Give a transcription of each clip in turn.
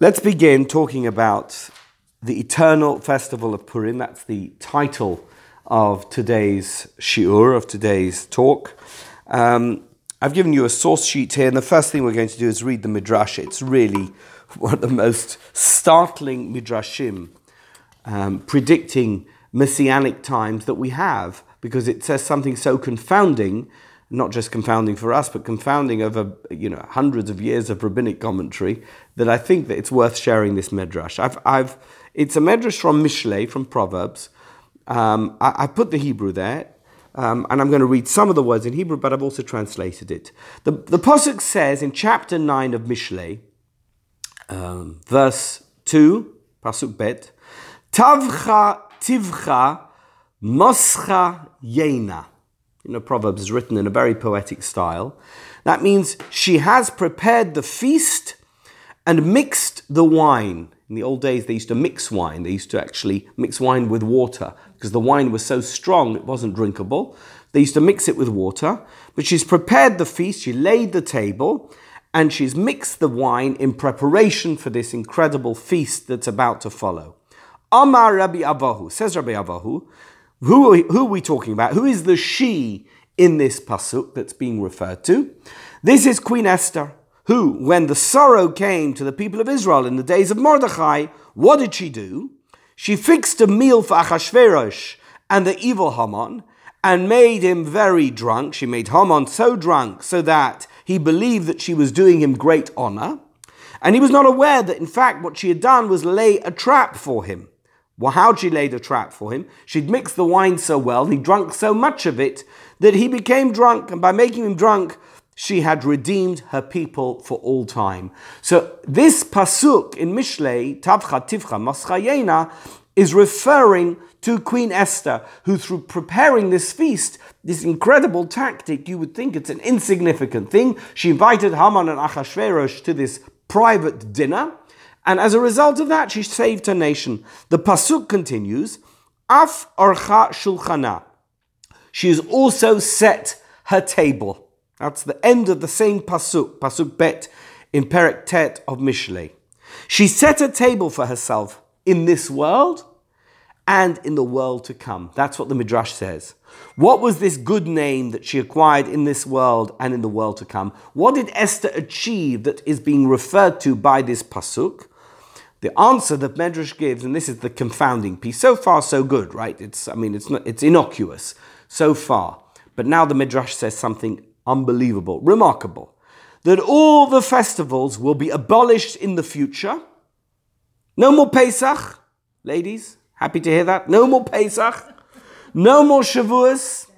Let's begin talking about the eternal festival of Purim. That's the title of today's shiur, of today's talk. Um, I've given you a source sheet here, and the first thing we're going to do is read the midrash. It's really one of the most startling midrashim um, predicting messianic times that we have, because it says something so confounding not just confounding for us, but confounding over you know hundreds of years of rabbinic commentary, that I think that it's worth sharing this medrash. I've, I've, it's a medrash from Mishlei, from Proverbs. Um, I, I, put the Hebrew there, um, and I'm going to read some of the words in Hebrew, but I've also translated it. The, the Pasuk says in chapter 9 of Mishlei, um, verse 2, Pasuk Bet, Tavcha tivcha moscha yena you know, Proverbs is written in a very poetic style. That means she has prepared the feast and mixed the wine. In the old days, they used to mix wine. They used to actually mix wine with water because the wine was so strong it wasn't drinkable. They used to mix it with water. But she's prepared the feast, she laid the table, and she's mixed the wine in preparation for this incredible feast that's about to follow. Amar Rabbi Avahu, says Rabbi Avahu, who are, we, who are we talking about? Who is the she in this pasuk that's being referred to? This is Queen Esther, who, when the sorrow came to the people of Israel in the days of Mordechai, what did she do? She fixed a meal for Achashverosh and the evil Haman and made him very drunk. She made Haman so drunk so that he believed that she was doing him great honor. And he was not aware that, in fact, what she had done was lay a trap for him. Well, how'd she lay the trap for him? She'd mixed the wine so well, he drunk so much of it, that he became drunk, and by making him drunk, she had redeemed her people for all time. So this pasuk in Mishlei, Tavcha Tivcha Maschayena, is referring to Queen Esther, who through preparing this feast, this incredible tactic, you would think it's an insignificant thing. She invited Haman and Achashverosh to this private dinner. And as a result of that, she saved her nation. The Pasuk continues, Af Archa Shulchana. She has also set her table. That's the end of the same Pasuk, Pasuk Bet, in Perek Tet of Mishlei. She set a table for herself in this world and in the world to come. That's what the Midrash says. What was this good name that she acquired in this world and in the world to come? What did Esther achieve that is being referred to by this Pasuk? The answer that Medrash gives, and this is the confounding piece, so far so good, right? It's, I mean, it's not, it's innocuous so far. But now the Midrash says something unbelievable, remarkable, that all the festivals will be abolished in the future. No more Pesach, ladies. Happy to hear that. No more Pesach. No more Shavuos.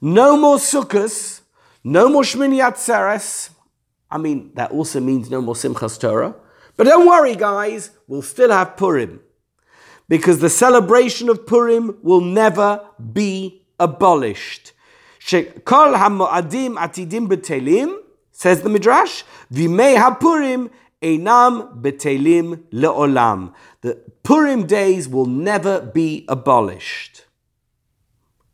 No more Sukkot. No more Shmini Atzeres. I mean, that also means no more Simchas Torah. But don't worry, guys, we'll still have Purim. Because the celebration of Purim will never be abolished. Shekol hamoadim atidim betelim, says the Midrash, v'mei hapurim einam betelim leolam. The Purim days will never be abolished.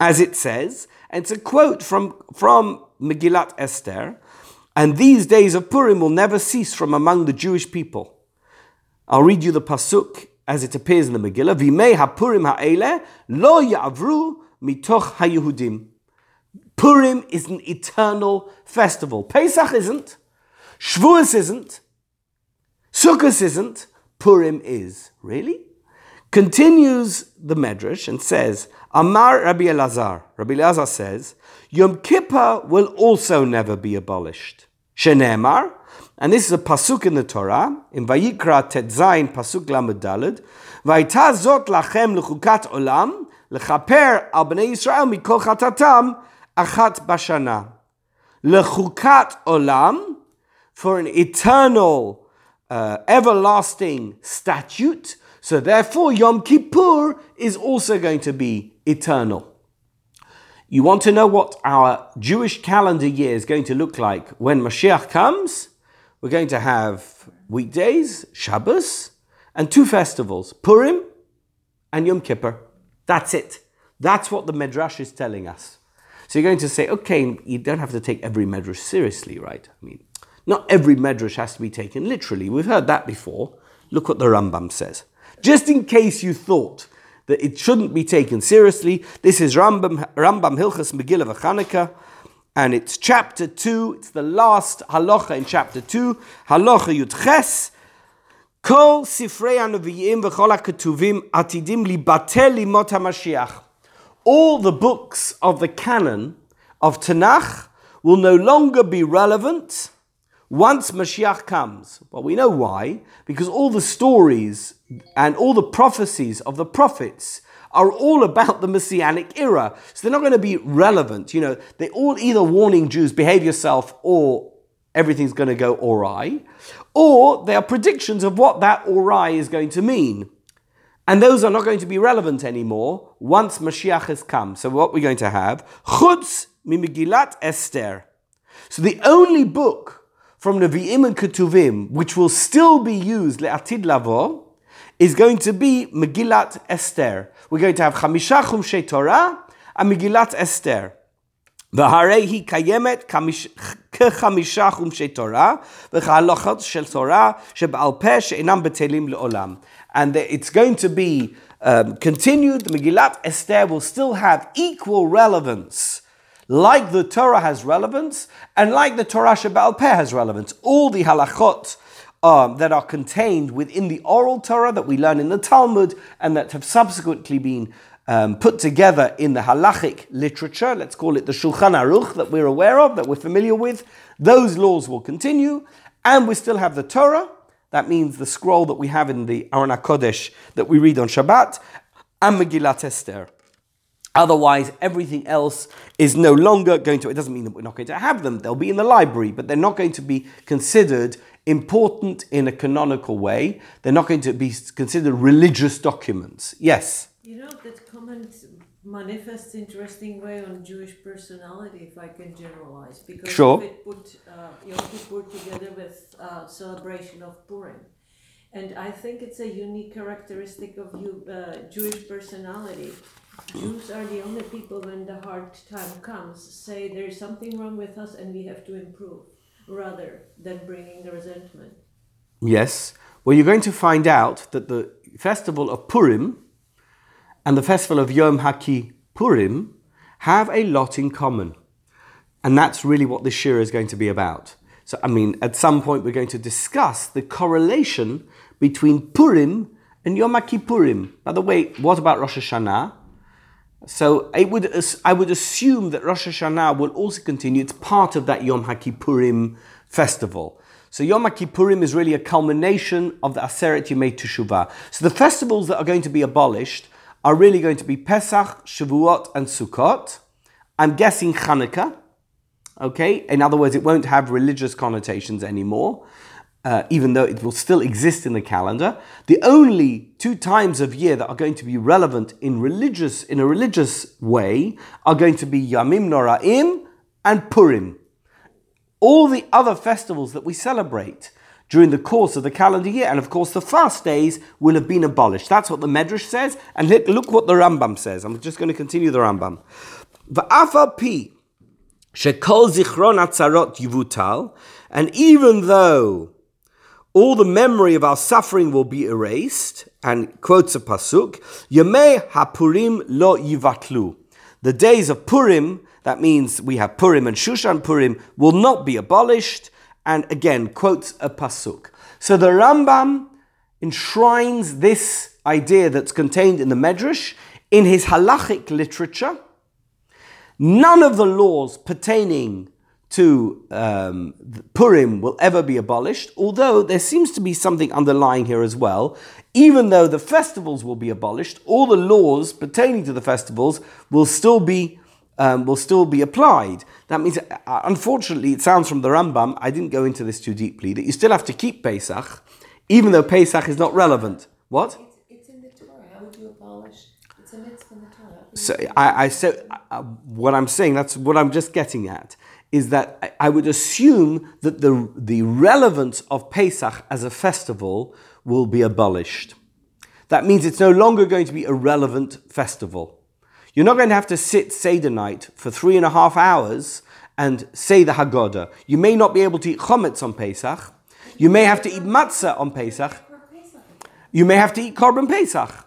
As it says, and it's a quote from, from Megillat Esther, and these days of Purim will never cease from among the Jewish people. I'll read you the pasuk as it appears in the Megillah. V'mei hapurim ha'ele lo ya'avru mitoch ha'yehudim. Purim is an eternal festival. Pesach isn't. Shavuos isn't. Sukkot isn't. Purim is. Really? Continues the Medrash and says, Amar Rabbi Elazar. Rabbi Elazar says, Yom Kippur will also never be abolished. Shenemar, and this is a pasuk in the Torah, in Vayikra Tetzain, pasuk Lamed Daled, Vayta zot lachem lechukat olam, lechaper al bnei Yisrael mikol chatatam, achat bashana. Lechukat olam, for an eternal, uh, everlasting statute. So therefore, Yom Kippur is also going to be eternal. You want to know what our Jewish calendar year is going to look like when Mashiach comes? we're going to have weekdays, Shabbos, and two festivals, Purim and Yom Kippur. That's it. That's what the Medrash is telling us. So you're going to say, okay, you don't have to take every Medrash seriously, right? I mean, not every Medrash has to be taken literally. We've heard that before. Look what the Rambam says. Just in case you thought that it shouldn't be taken seriously, this is Rambam, Rambam Hilchas Megillah V'Chanukah, and it's chapter 2, it's the last halacha in chapter 2, halacha Yud Ches, Kol Sifrei HaNevi'im V'chol HaKetuvim Atidim Libatel Limot HaMashiach. All the books of the canon of Tanakh will no longer be relevant once Mashiach comes. Well, we know why. Because all the stories and all the prophecies of the prophets are all about the Messianic era. So they're not going to be relevant. You know, they're all either warning Jews, behave yourself, or everything's going to go awry, or they are predictions of what that awry is going to mean. And those are not going to be relevant anymore once Mashiach has come. So what we're going to have, Chutz Mimigilat Esther. So the only book from Nevi'im and Ketuvim, which will still be used le'atid lavo, is going to be Megillat Esther. We're going to have Chamisha Chumshei Torah and Megillat Esther. והרי היא קיימת כחמישה חומשי תורה וכהלכות של תורה שבעל פה שאינם בטלים לעולם. And it's going to be um, continued, the Megillat Esther will still have equal relevance like the Torah has relevance, and like the Torah Shebaal Peh has relevance. All the halachot um, that are contained within the oral Torah that we learn in the Talmud and that have subsequently been um, put together in the halachic literature, let's call it the Shulchan Aruch that we're aware of, that we're familiar with, those laws will continue, and we still have the Torah. That means the scroll that we have in the Aron HaKodesh that we read on Shabbat, and Megillat Esther. Otherwise, everything else is no longer going to, it doesn't mean that we're not going to have them, they'll be in the library, but they're not going to be considered important in a canonical way. They're not going to be considered religious documents. Yes? You know, that comment manifests interesting way on Jewish personality, if I can generalize, because sure. it put uh, Yom Kippur together with uh, celebration of Purim. And I think it's a unique characteristic of you, uh, Jewish personality Jews are the only people when the hard time comes say there's something wrong with us and we have to improve rather than bringing the resentment. Yes. Well, you're going to find out that the festival of Purim and the festival of Yom Purim have a lot in common. And that's really what this year is going to be about. So, I mean, at some point we're going to discuss the correlation between Purim and Yom Purim. By the way, what about Rosh Hashanah? So I would, I would assume that Rosh Hashanah will also continue. It's part of that Yom HaKippurim festival. So Yom HaKippurim is really a culmination of the Aseret Yemei Teshuvah. So the festivals that are going to be abolished are really going to be Pesach, Shavuot, and Sukkot. I'm guessing Hanukkah. Okay, in other words, it won't have religious connotations anymore uh, even though it will still exist in the calendar. The only two times of year that are going to be relevant in religious in a religious way are going to be Yamim Noraim and Purim. All the other festivals that we celebrate during the course of the calendar year, and of course the fast days will have been abolished. That's what the Medrash says, and look what the Rambam says. I'm just going to continue the Rambam. Pi zichron atzarot yivutal, and even though all the memory of our suffering will be erased, and quotes a pasuk, Yemei HaPurim lo yivatlu. The days of Purim, that means we have Purim and Shushan Purim, will not be abolished, and again quotes a pasuk. So the Rambam enshrines this idea that's contained in the Medrash in his halachic literature. None of the laws pertaining to um, Purim will ever be abolished, although there seems to be something underlying here as well. Even though the festivals will be abolished, all the laws pertaining to the festivals will still be um, will still be applied. That means, uh, unfortunately, it sounds from the Rambam. I didn't go into this too deeply. That you still have to keep Pesach, even though Pesach is not relevant. What? It's, it's in the Torah. How would you abolish? It's a mitzvah in the Torah. So I, I said uh, what I'm saying. That's what I'm just getting at is that I would assume that the, the relevance of Pesach as a festival will be abolished. That means it's no longer going to be a relevant festival. You're not going to have to sit Seder night for three and a half hours and say the Haggadah. You may not be able to eat chometz on Pesach. You may have to eat matzah on Pesach. you may have to eat Korban Pesach.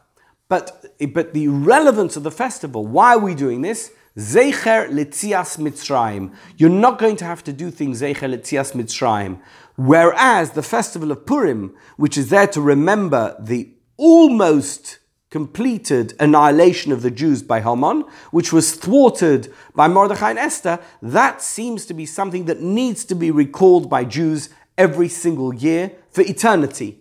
But, but the relevance of the festival, why are we doing this? Zecher Litzias Mitzrayim. You're not going to have to do things Zecher Litzias Mitzrayim. Whereas the festival of Purim, which is there to remember the almost completed annihilation of the Jews by Haman, which was thwarted by Mordechai and Esther, that seems to be something that needs to be recalled by Jews every single year for eternity.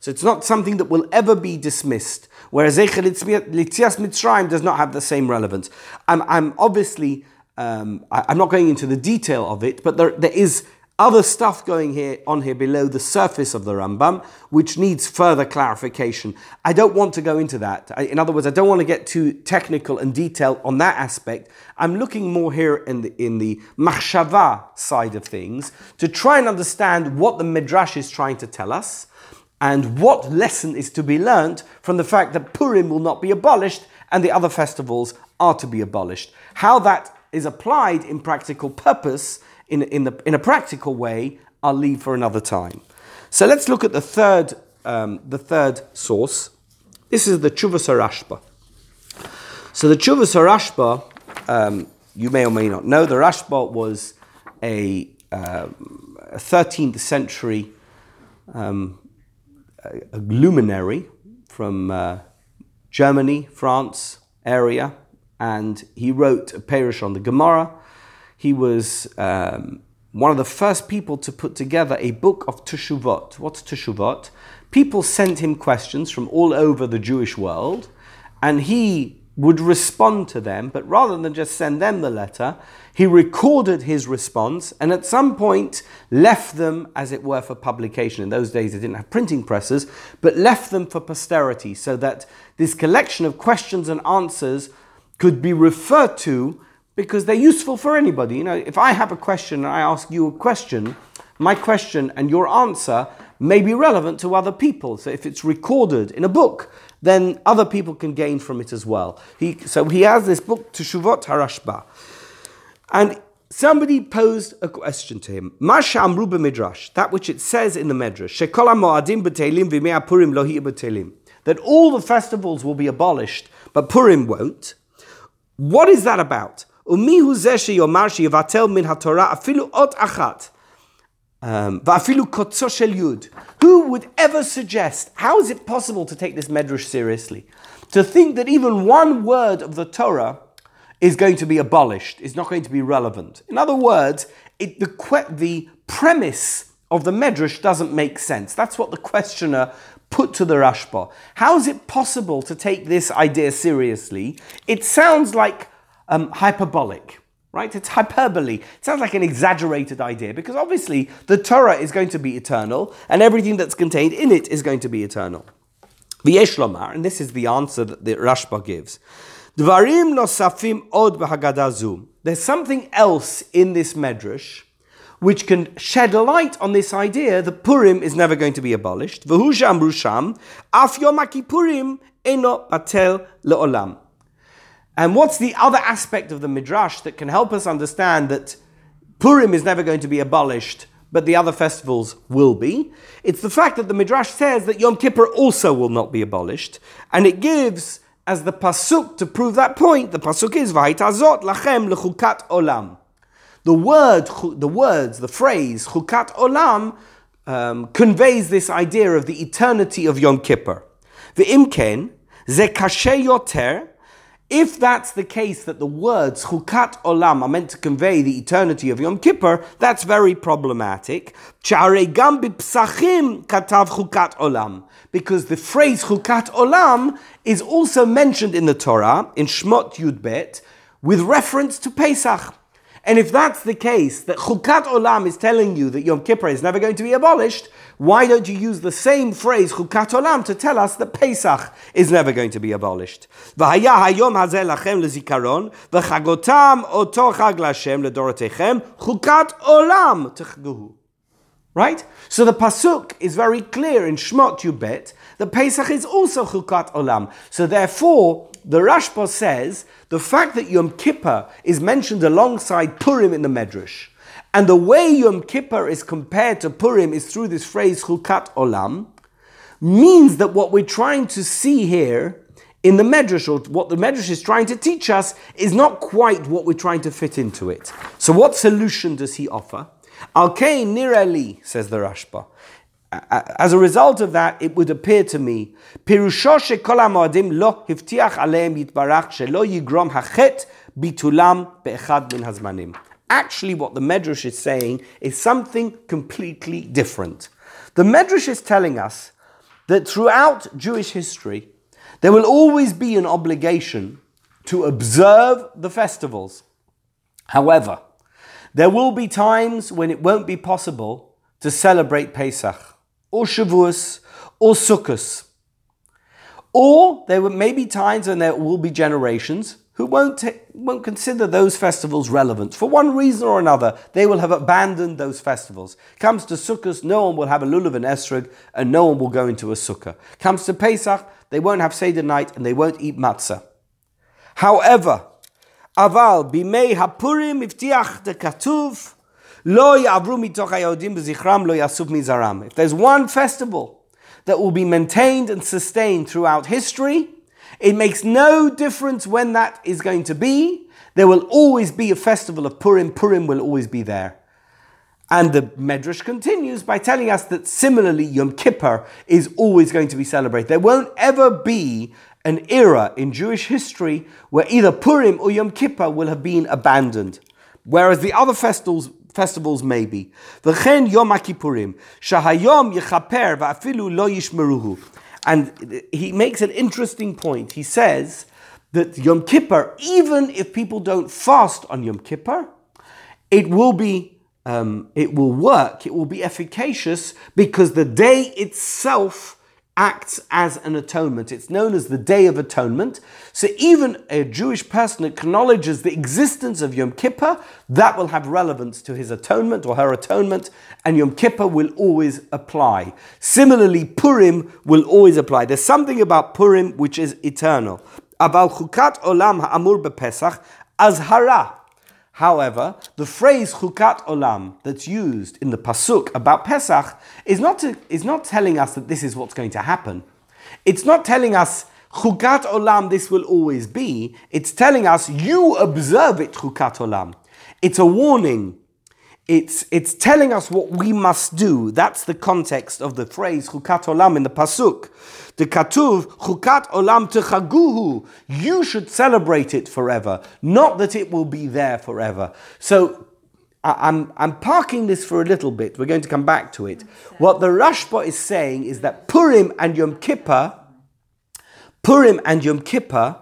So it's not something that will ever be dismissed. Whereas Eichel Litzias Mitzrayim does not have the same relevance. I'm, I'm obviously, um, I, am not going into the detail of it, but there, there is other stuff going here on here below the surface of the Rambam, which needs further clarification. I don't want to go into that. I, in other words, I don't want to get too technical and detailed on that aspect. I'm looking more here in the in the machshava side of things to try and understand what the midrash is trying to tell us, and what lesson is to be learned from the fact that Purim will not be abolished and the other festivals are to be abolished. How that is applied in practical purpose in, in, the, in a practical way, I'll leave for another time. So let's look at the third, um, the third source. This is the Chuvas Rashba. So the Chuvas Rashba, um, you may or may not know, the Rashba was a, um, a 13th century um, a luminary from uh, Germany, France area, and he wrote a parish on the Gemara he was um, one of the first people to put together a book of Teshuvot. What's Teshuvot? People sent him questions from all over the Jewish world, and he would respond to them, but rather than just send them the letter, he recorded his response and at some point left them, as it were, for publication. In those days, they didn't have printing presses, but left them for posterity so that this collection of questions and answers could be referred to because they're useful for anybody. You know, if I have a question and I ask you a question, my question and your answer may be relevant to other people. So if it's recorded in a book, then other people can gain from it as well. He, so he has this book, Teshuvot Harashba. And somebody posed a question to him. Masham Midrash, that which it says in the Medrash, Shekola Moadim B'Teilim V'Mea Purim Lohi B'Teilim, that all the festivals will be abolished, but Purim won't. What is that about? Umihu Zeshi yomarshi Vatel Min HaTorah Afilu Ot Achat. Um, Va'afilu yud. Who would ever suggest, how is it possible to take this medrash seriously? To think that even one word of the Torah is going to be abolished, is not going to be relevant. In other words, it, the, the premise of the medrash doesn't make sense. That's what the questioner put to the Rashba. How is it possible to take this idea seriously? It sounds like um, hyperbolic right? It's hyperbole. It sounds like an exaggerated idea because obviously the Torah is going to be eternal and everything that's contained in it is going to be eternal. V'yesh lomar, and this is the answer that the Rashba gives. Dvarim nosafim od b'hagadazu. There's something else in this medrash which can shed light on this idea that Purim is never going to be abolished. V'hu sham af yom Purim eno patel le'olam. And what's the other aspect of the Midrash that can help us understand that Purim is never going to be abolished, but the other festivals will be? It's the fact that the Midrash says that Yom Kippur also will not be abolished, and it gives as the pasuk to prove that point. The pasuk is Vayitazot lachem lechukat olam. The word, the words, the phrase chukat olam um, conveys this idea of the eternity of Yom Kippur. The imken ze kashe yoter if that's the case that the words chukat olam are meant to convey the eternity of Yom Kippur, that's very problematic. Chaare gambhi psachim katav chukat olam. Because the phrase chukat olam is also mentioned in the Torah, in Shmot Yudbet, with reference to Pesach. And if that's the case, that Chukat Olam is telling you that Yom Kippur is never going to be abolished, why don't you use the same phrase Chukat Olam to tell us that Pesach is never going to be abolished? Right? So the Pasuk is very clear in Shmot Yubet that Pesach is also Chukat Olam. So therefore, the Rashba says the fact that Yom Kippur is mentioned alongside Purim in the Medrash, and the way Yom Kippur is compared to Purim is through this phrase Chukat Olam, means that what we're trying to see here in the Medrash, or what the Medrash is trying to teach us, is not quite what we're trying to fit into it. So, what solution does he offer? Al nirali, says the Rashba. As a result of that, it would appear to me. Actually, what the Medrash is saying is something completely different. The Medrash is telling us that throughout Jewish history, there will always be an obligation to observe the festivals. However, there will be times when it won't be possible to celebrate Pesach or Shavuos or Sukkot. Or there may be times when there will be generations who won't, won't consider those festivals relevant. For one reason or another, they will have abandoned those festivals. Comes to Sukkot, no one will have a lulav and esrog, and no one will go into a sukkah. Comes to Pesach, they won't have Seder night, and they won't eat matzah. However, aval bimei hapurim iftiach de katuv If there's one festival that will be maintained and sustained throughout history, it makes no difference when that is going to be. There will always be a festival of Purim. Purim will always be there. And the Medrash continues by telling us that similarly, Yom Kippur is always going to be celebrated. There won't ever be an era in Jewish history where either Purim or Yom Kippur will have been abandoned, whereas the other festivals festivals maybe. V'chen Yom shahayom yechaper va'afilu lo yishmeruhu. And he makes an interesting point. He says that Yom Kippur, even if people don't fast on Yom Kippur, it will be, um, it will work, it will be efficacious because the day itself acts as an atonement. It's known as the Day of Atonement. So even a Jewish person acknowledges the existence of Yom Kippur, that will have relevance to his atonement or her atonement, and Yom Kippur will always apply. Similarly, Purim will always apply. There's something about Purim which is eternal. Abal chukat olam ha'amur bepesach azhara However, the phrase chukat olam that's used in the pasuk about Pesach is not, to, is not telling us that this is what's going to happen. It's not telling us chukat olam this will always be. It's telling us you observe it chukat olam. It's a warning. It's, it's telling us what we must do. That's the context of the phrase chukat olam in the pasuk. The katuv chukat olam techaguhu. You should celebrate it forever, not that it will be there forever. So I'm, I'm parking this for a little bit. We're going to come back to it. What the Rashba is saying is that Purim and Yom Kippur, Purim and Yom Kippur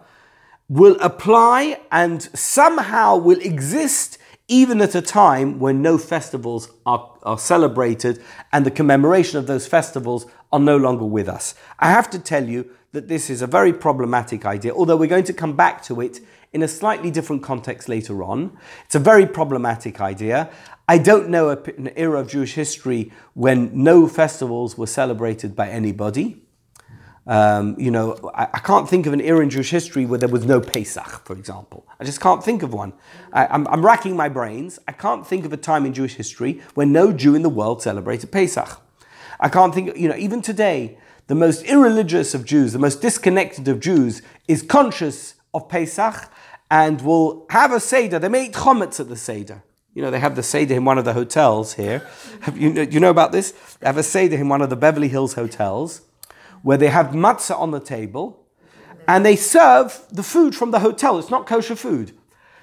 will apply and somehow will exist even at a time when no festivals are, are celebrated and the commemoration of those festivals are no longer with us. I have to tell you that this is a very problematic idea, although we're going to come back to it in a slightly different context later on. It's a very problematic idea. I don't know an era of Jewish history when no festivals were celebrated by anybody. Um, you know, I, I, can't think of an era in Jewish history where there was no Pesach, for example. I just can't think of one. I, I'm, I'm racking my brains. I can't think of a time in Jewish history when no Jew in the world celebrated Pesach. I can't think, you know, even today, the most irreligious of Jews, the most disconnected of Jews, is conscious of Pesach and will have a Seder. They may eat chometz at the Seder. You know, they have the Seder in one of the hotels here. Have you, you know about this? They have a Seder in one of the Beverly Hills hotels where they have matzah on the table and they serve the food from the hotel. It's not kosher food.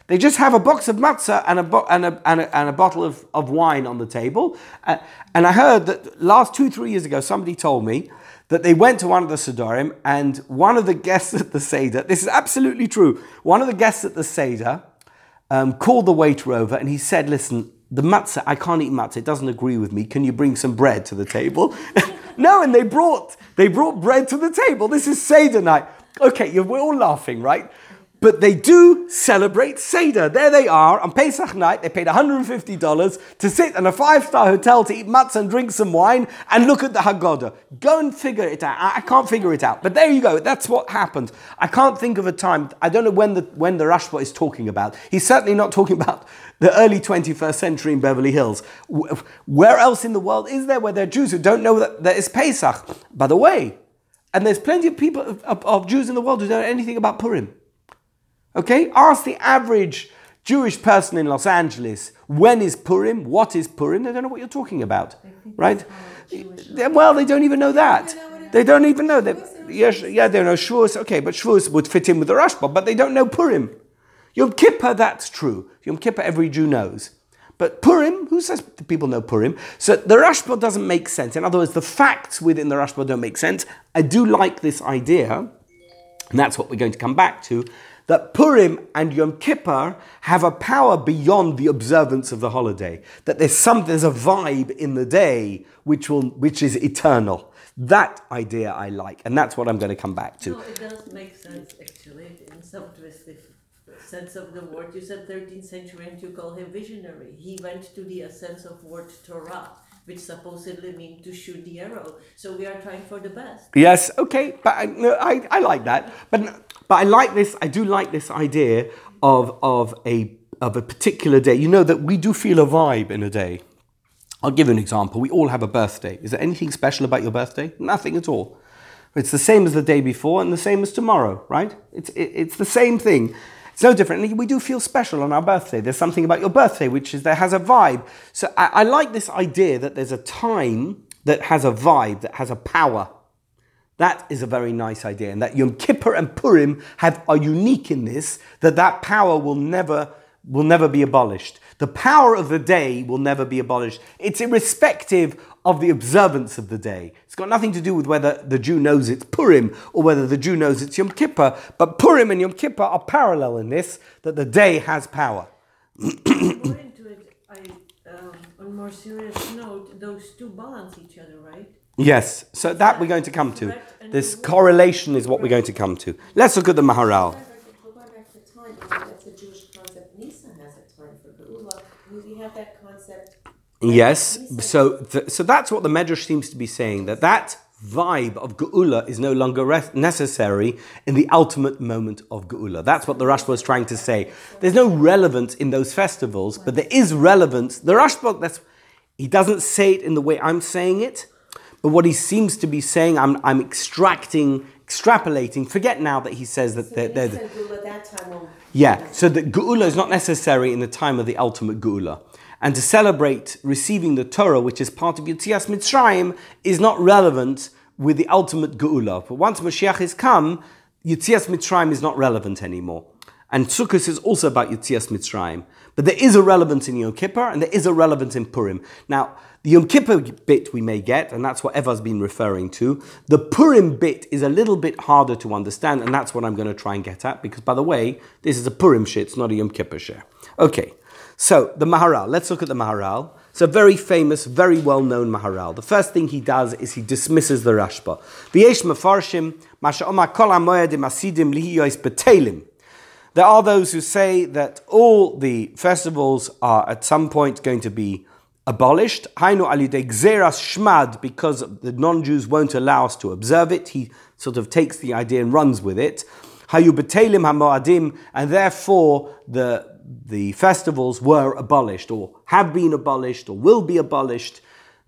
They just have a box of matzah and a, bo- and a, and a, and a bottle of, of wine on the table. Uh, and I heard that last two, three years ago, somebody told me that they went to one of the Sidorim and one of the guests at the Seder, this is absolutely true, one of the guests at the Seder um, called the waiter over and he said, listen, the matzah, I can't eat matzah, it doesn't agree with me. Can you bring some bread to the table? no, and they brought, they brought bread to the table. This is Seder night. Okay, we're all laughing, right? But they do celebrate Seder. There they are on Pesach night. They paid $150 to sit in a five star hotel to eat matzah and drink some wine and look at the Haggadah. Go and figure it out. I can't figure it out. But there you go. That's what happened. I can't think of a time. I don't know when the, when the Rashba is talking about. He's certainly not talking about the early 21st century in Beverly Hills. Where else in the world is there where there are Jews who don't know that there is Pesach? By the way, and there's plenty of people, of, of Jews in the world who don't know anything about Purim. Okay? Ask the average Jewish person in Los Angeles, when is Purim? What is Purim? They don't know what you're talking about. Right? Well, they don't even know that. They don't even know. that. yes, yeah, they know Shavuos. Okay, but Shavuos would fit in with the Rashba, but they don't know Purim. Yom Kippur, that's true. Yom Kippur, every Jew knows. But Purim, who says people know Purim? So the Rashba doesn't make sense. In other words, the facts within the Rashba don't make sense. I do like this idea, and that's what we're going to come back to, that Purim and Yom Kippur have a power beyond the observance of the holiday. That there's some, there's a vibe in the day which will, which is eternal. That idea I like, and that's what I'm going to come back to. No, it does make sense actually in some twisted sense of the word. You said 13th century, and you call him visionary. He went to the essence of word Torah which supposedly mean to shoot the arrow. So we are trying for the best. Yes, okay, but I, no, I, I like that. But but I like this. I do like this idea of of a of a particular day. You know that we do feel a vibe in a day. I'll give you an example. We all have a birthday. Is there anything special about your birthday? Nothing at all. It's the same as the day before and the same as tomorrow, right? It's, it, it's the same thing. It's no different. We do feel special on our birthday. There's something about your birthday which is there has a vibe. So I, I like this idea that there's a time that has a vibe, that has a power. That is a very nice idea, and that Yom Kippur and Purim have are unique in this. That that power will never will never be abolished. The power of the day will never be abolished. It's irrespective of the observance of the day. It's got nothing to do with whether the Jew knows it's Purim or whether the Jew knows it's Yom Kippur. But Purim and Yom Kippur are parallel in this, that the day has power. According to it, I, um, on a more serious note, those two balance each other, right? Yes, so that we're going to come to. This correlation is what we're going to come to. Let's look at the Maharal. We have that concept Yes, so th- so that's what the Medrash seems to be saying that that vibe of Geula is no longer re- necessary in the ultimate moment of Geula. That's what the Rashba was trying to say. There's no relevance in those festivals, but there is relevance. The Rashba, that's he doesn't say it in the way I'm saying it, but what he seems to be saying, I'm, I'm extracting, extrapolating. Forget now that he says that So they're, they're, said Geula that time yeah, so the Geula is not necessary in the time of the ultimate Geula. And to celebrate receiving the Torah, which is part of Yitzias Mitzrayim, is not relevant with the ultimate Geula. But once Mashiach has come, Yitzias Mitzrayim is not relevant anymore. And Sukkot is also about Yitzias Mitzrayim. But there is a relevance in Yom Kippur and there is a relevance in Purim. Now, the Yom Kippur bit we may get, and that's what Eva's been referring to. The Purim bit is a little bit harder to understand, and that's what I'm going to try and get at, because by the way, this is a Purim shiur, it's not a Yom Kippur shiur. Okay, so the Maharal. Let's look at the Maharal. It's a very famous, very well-known Maharal. The first thing he does is he dismisses the Rashba. There are those who say that all the festivals are at some point going to be abolished. Hainu shmad, because the non-Jews won't allow us to observe it. He sort of takes the idea and runs with it. And therefore the the festivals were abolished, or have been abolished, or will be abolished.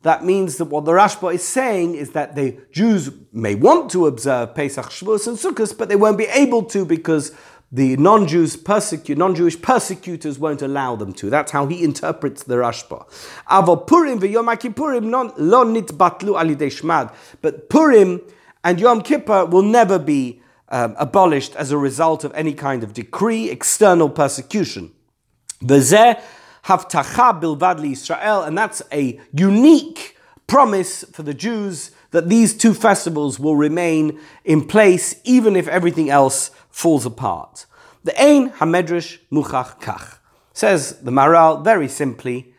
That means that what the Rashba is saying is that the Jews may want to observe Pesach, Shavuos, and Sukkot, but they won't be able to because the non-Jews persecute, non-Jewish persecutors won't allow them to. That's how he interprets the Rashba. Avo Purim v'Yom Kippurim lo nitbatlu shmad. But Purim and Yom Kippur will never be um, abolished as a result of any kind of decree, external persecution. V'zeh havtacha bilvad Israel, and that's a unique promise for the Jews that these two festivals will remain in place even if everything else falls apart. The Ein Hamedrash Muchach Kach says the Maharal very simply.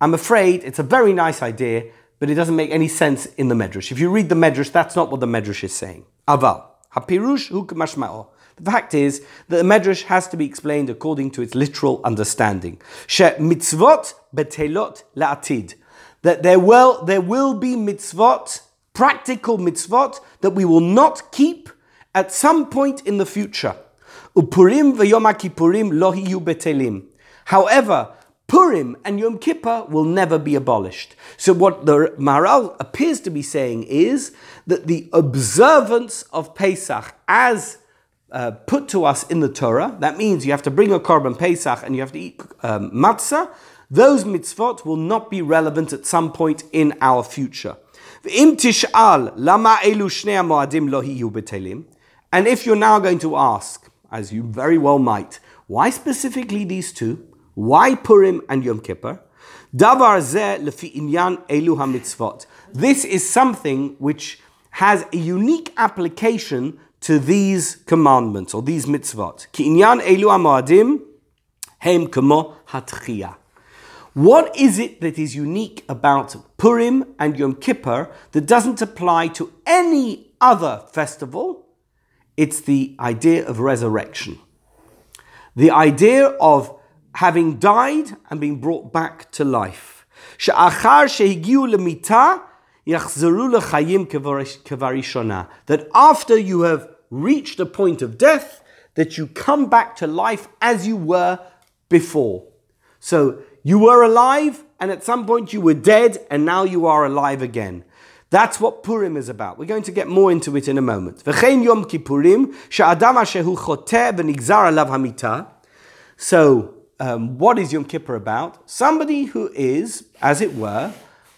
I'm afraid it's a very nice idea, but it doesn't make any sense in the Medrash. If you read the Medrash, that's not what the Medrash is saying. Aval Hapirush. The fact is that the Medrash has to be explained according to its literal understanding. She mitzvot betelot la'atid. That there will, there will be mitzvot, practical mitzvot, that we will not keep at some point in the future. Upurim v'yom betelim. However, Purim and Yom Kippur will never be abolished. So, what the Maharal appears to be saying is that the observance of Pesach as uh, put to us in the Torah, that means you have to bring a korban Pesach and you have to eat um, matzah, those mitzvot will not be relevant at some point in our future. And if you're now going to ask, as you very well might, why specifically these two? Why Purim and Yom Kippur? Davar lefi inyan elu mitzvot. This is something which has a unique application to these commandments or these mitzvot. Ki inyan elu ha'moadim hem kamo hatchiyah. What is it that is unique about Purim and Yom Kippur that doesn't apply to any other festival? It's the idea of resurrection. The idea of having died and being brought back to life. That after you have reached a point of death, that you come back to life as you were before. So you were alive, and at some point you were dead, and now you are alive again. That's what Purim is about. We're going to get more into it in a moment. So, um, what is Yom Kippur about? Somebody who is, as it were,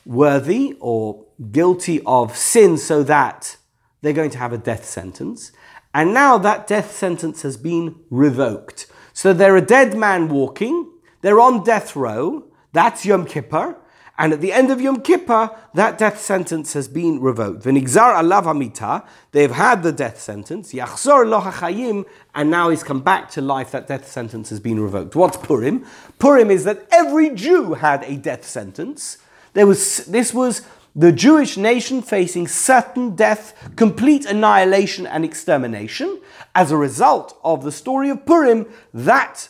worthy or guilty of sin so that they're going to have a death sentence. And now that death sentence has been revoked. So they're a dead man walking, they're on death row, that's Yom Kippur, and at the end of Yom Kippur, that death sentence has been revoked. V'nigzar alav they've had the death sentence. Yachzor lo hachayim, and now he's come back to life. That death sentence has been revoked. What's Purim? Purim is that every Jew had a death sentence. There was this was the Jewish nation facing certain death, complete annihilation, and extermination. As a result of the story of Purim, that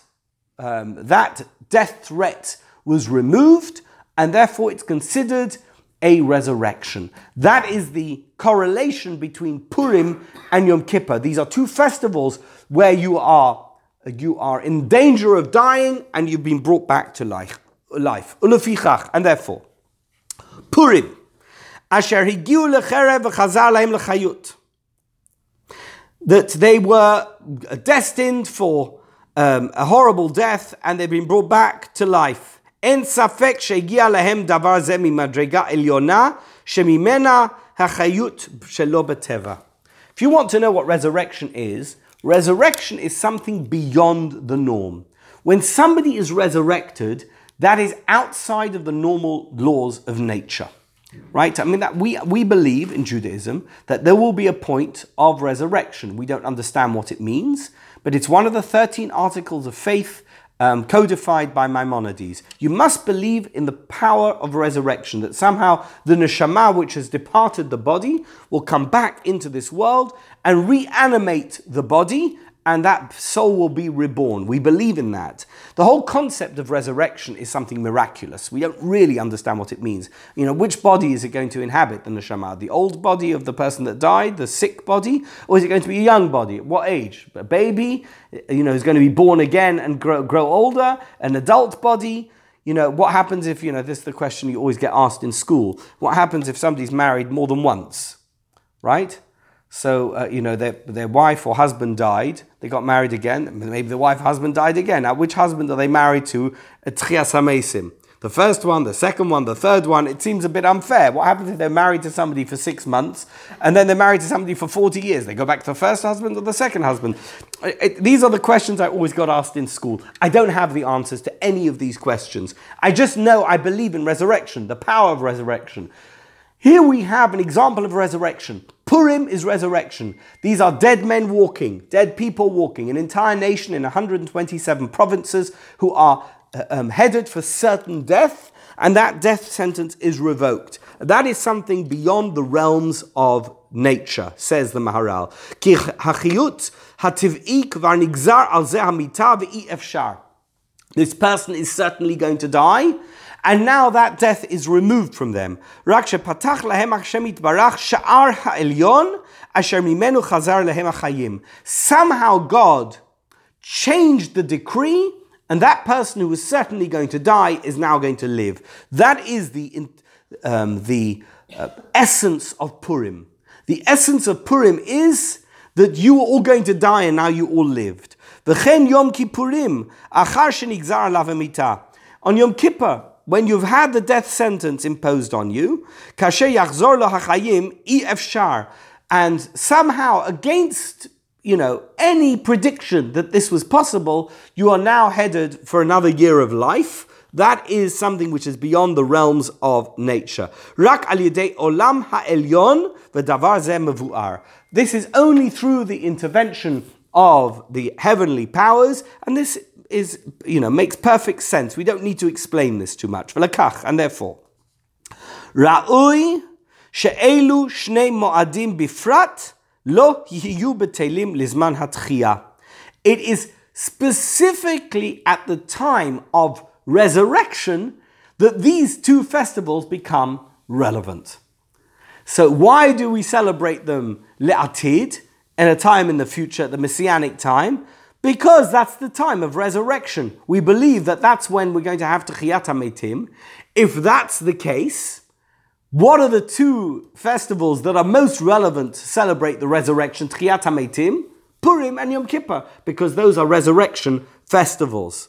um, that death threat was removed and therefore it's considered a resurrection. That is the correlation between Purim and Yom Kippur. These are two festivals where you are you are in danger of dying and you've been brought back to life. Life. And therefore, Purim. Asher higiu lecherev lahem lechayut. That they were destined for um, a horrible death and they've been brought back to life. אין ספק שהגיע להם דבר זה ממדרגה עליונה, שממנה החיות שלא בטבע. If you want to know what resurrection is, resurrection is something beyond the norm. When somebody is resurrected, that is outside of the normal laws of nature. Right? I mean that we we believe in Judaism that there will be a point of resurrection. We don't understand what it means, but it's one of the 13 articles of faith um, codified by Maimonides. You must believe in the power of resurrection, that somehow the neshama which has departed the body will come back into this world and reanimate the body and that soul will be reborn. We believe in that. The whole concept of resurrection is something miraculous. We don't really understand what it means. You know, which body is it going to inhabit the neshama? The old body of the person that died, the sick body, or is it going to be a young body? At what age? A baby, eh, you know, is going to be born again and grow, grow older, an adult body. You know, what happens if, you know, this is the question you always get asked in school. What happens if somebody's married more than once? Right? So, uh, you know, their, their wife or husband died, they got married again, maybe the wife husband died again. Now, which husband are they married to? A triasame? The first one, the second one, the third one, it seems a bit unfair. What happens if they're married to somebody for six months and then they're married to somebody for 40 years? They go back to the first husband or the second husband? It, these are the questions I always got asked in school. I don't have the answers to any of these questions. I just know I believe in resurrection, the power of resurrection. Here we have an example of resurrection. Purim is resurrection. These are dead men walking, dead people walking, an entire nation in 127 provinces who are uh, um, headed for certain death, and that death sentence is revoked. That is something beyond the realms of nature, says the Maharal. This person is certainly going to die, and now that death is removed from them. Somehow God changed the decree, and that person who was certainly going to die is now going to live. That is the, um, the uh, essence of Purim. The essence of Purim is that you were all going to die and now you all lived. On Yom Kippur, when you've had the death sentence imposed on you, and somehow against you know any prediction that this was possible, you are now headed for another year of life. That is something which is beyond the realms of nature. Rak al olam ha'elyon. This is only through the intervention of the heavenly powers, and this is, you know, makes perfect sense. We don't need to explain this too much. V'lakach, and therefore, ra'ui she'elu shnei mo'adim bifrat lo yiyu betelim lizman. It is specifically at the time of resurrection that these two festivals become relevant. So why do we celebrate them le'atid, in a time in the future, the messianic time? Because that's the time of resurrection. We believe that that's when we're going to have Techiyat HaMetim. If that's the case, what are the two festivals that are most relevant to celebrate the resurrection, Techiyat HaMetim? Purim and Yom Kippur, because those are resurrection festivals.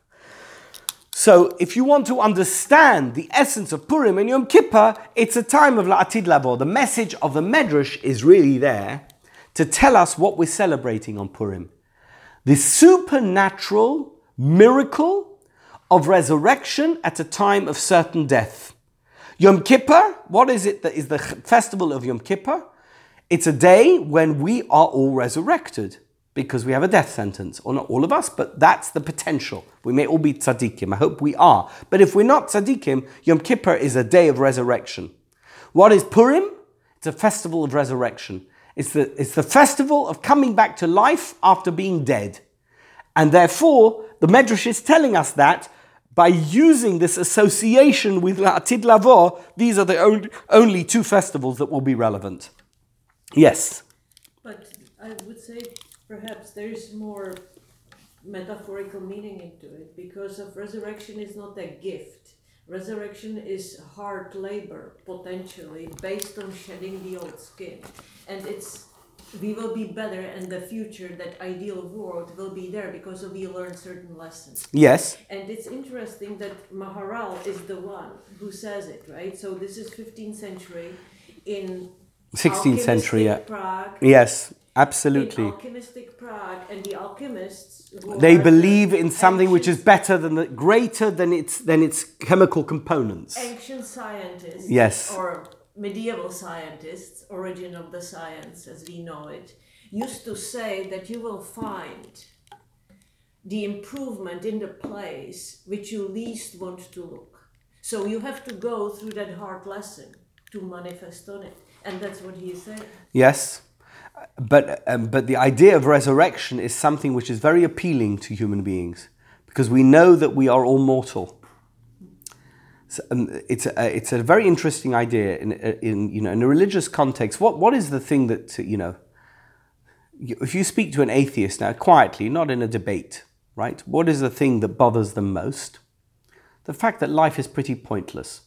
So, if you want to understand the essence of Purim and Yom Kippur, it's a time of La'atid Lavo. The message of the Medrash is really there to tell us what we're celebrating on Purim. The supernatural miracle of resurrection at a time of certain death. Yom Kippur, what is it that is the festival of Yom Kippur? It's a day when we are all resurrected because we have a death sentence, or not all of us, but that's the potential. We may all be tzaddikim. I hope we are. But if we're not tzaddikim, Yom Kippur is a day of resurrection. What is Purim? It's a festival of resurrection. It's the, it's the festival of coming back to life after being dead. And therefore, the Medrash is telling us that by using this association with Atid Lavo, these are the only, only two festivals that will be relevant. Yes. But I would say perhaps there is more metaphorical meaning into it because of resurrection is not a gift. Resurrection is hard labor, potentially, based on shedding the old skin. And it's we will be better in the future, that ideal world will be there because we learn certain lessons. Yes. And it's interesting that Maharal is the one who says it, right? So this is 15th century in 16th century, yeah. Prague. Yes, In absolutely. alchemistic Prague, and the alchemists. They believe in something which is better than the greater than its than its chemical components. ancient scientists. Yes. Or medieval scientists, origin of the science as we know it, used to say that you will find the improvement in the place which you least want to look. So you have to go through that hard lesson to manifest on it. And that's what he saying. Yes, but um, but the idea of resurrection is something which is very appealing to human beings because we know that we are all mortal. So, um, it's a, it's a very interesting idea in, in you know in a religious context. What what is the thing that you know? If you speak to an atheist now quietly, not in a debate, right? What is the thing that bothers them most? The fact that life is pretty pointless.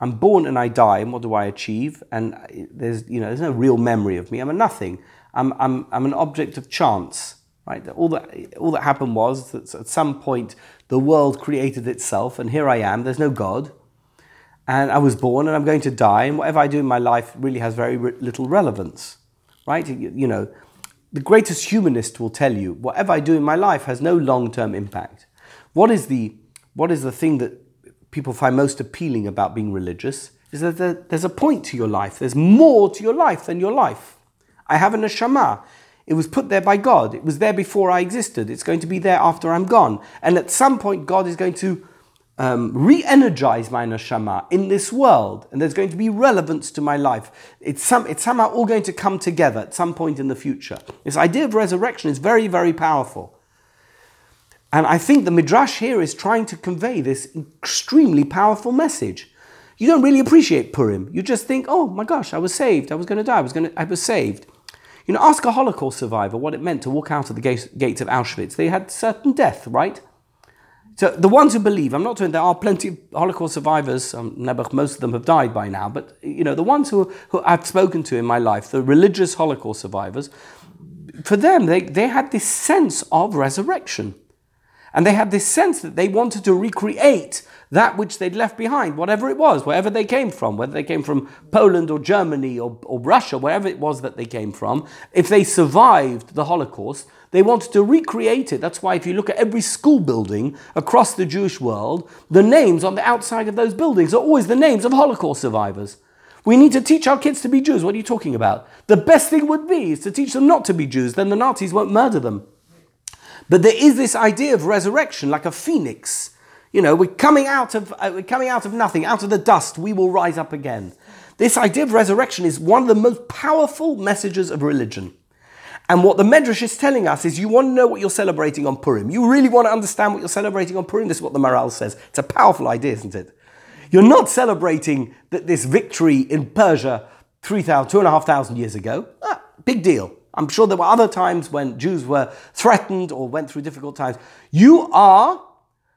I'm born and I die, and what do I achieve? And uh, there's, you know, there's no real memory of me. I'm a nothing. I'm, I'm, I'm an object of chance, right? All that, all that happened was that at some point the world created itself, and here I am. There's no God. And I was born and I'm going to die, and whatever I do in my life really has very little relevance. right? You, you know, the greatest humanist will tell you whatever I do in my life has no long term impact. What is, the, what is the thing that people find most appealing about being religious? Is that there's a point to your life, there's more to your life than your life. I have a neshama. It was put there by God. It was there before I existed. It's going to be there after I'm gone. And at some point, God is going to um, re-energize my neshama in this world, and there's going to be relevance to my life. It's, some, it's somehow all going to come together at some point in the future. This idea of resurrection is very, very powerful. And I think the Midrash here is trying to convey this extremely powerful message. You don't really appreciate Purim. You just think, oh my gosh, I was saved. I was going to die. I was, going to, I was saved. You know, ask a Holocaust survivor what it meant to walk out of the gates, of Auschwitz. They had certain death, right? So the ones who believe, I'm not saying there are plenty of Holocaust survivors. Um, most of them have died by now, but you know the ones who, who I've spoken to in my life, the religious Holocaust survivors, for them they, they had this sense of resurrection, and they had this sense that they wanted to recreate that which they'd left behind, whatever it was, wherever they came from, whether they came from Poland or Germany or, or Russia, wherever it was that they came from. If they survived the Holocaust, they wanted to recreate it. That's why if you look at every school building across the Jewish world, the names on the outside of those buildings are always the names of Holocaust survivors. We need to teach our kids to be Jews. What are you talking about? The best thing would be is to teach them not to be Jews, then the Nazis won't murder them. But there is this idea of resurrection like a phoenix. You know, we're coming out of uh, we're coming out of nothing, out of the dust, we will rise up again. This idea of resurrection is one of the most powerful messages of religion. And what the Medrash is telling us is you want to know what you're celebrating on Purim. You really want to understand what you're celebrating on Purim. This is what the Maharal says. It's a powerful idea, isn't it? You're not celebrating that this victory in Persia 3,000, 2,500 years ago. Ah, big deal. I'm sure there were other times when Jews were threatened or went through difficult times. You are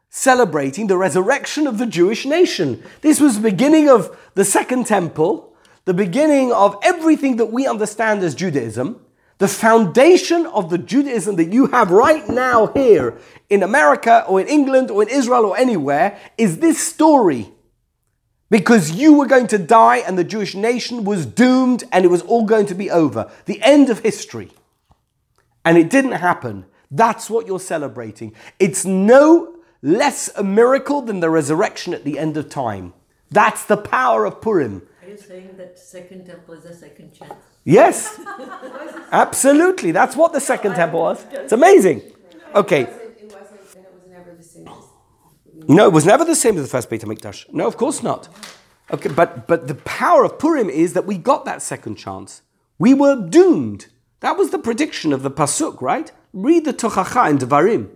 celebrating the resurrection of the Jewish nation. This was the beginning of the Second Temple, the beginning of everything that we understand as Judaism. The foundation of the Judaism that you have right now here in America or in England or in Israel or anywhere is this story. Because you were going to die and the Jewish nation was doomed and it was all going to be over. The end of history. And it didn't happen. That's what you're celebrating. It's no less a miracle than the resurrection at the end of time. That's the power of Purim. Are you saying that second temple is a second chance? Yes, absolutely. That's what the second temple was. It's amazing. Okay. It wasn't, it wasn't, and it was never the same as. No, it was never the same as the first Beit HaMikdash. No, of course not. Okay, but, but the power of Purim is that we got that second chance. We were doomed. That was the prediction of the Pasuk, right? Read the Tochacha in Devarim.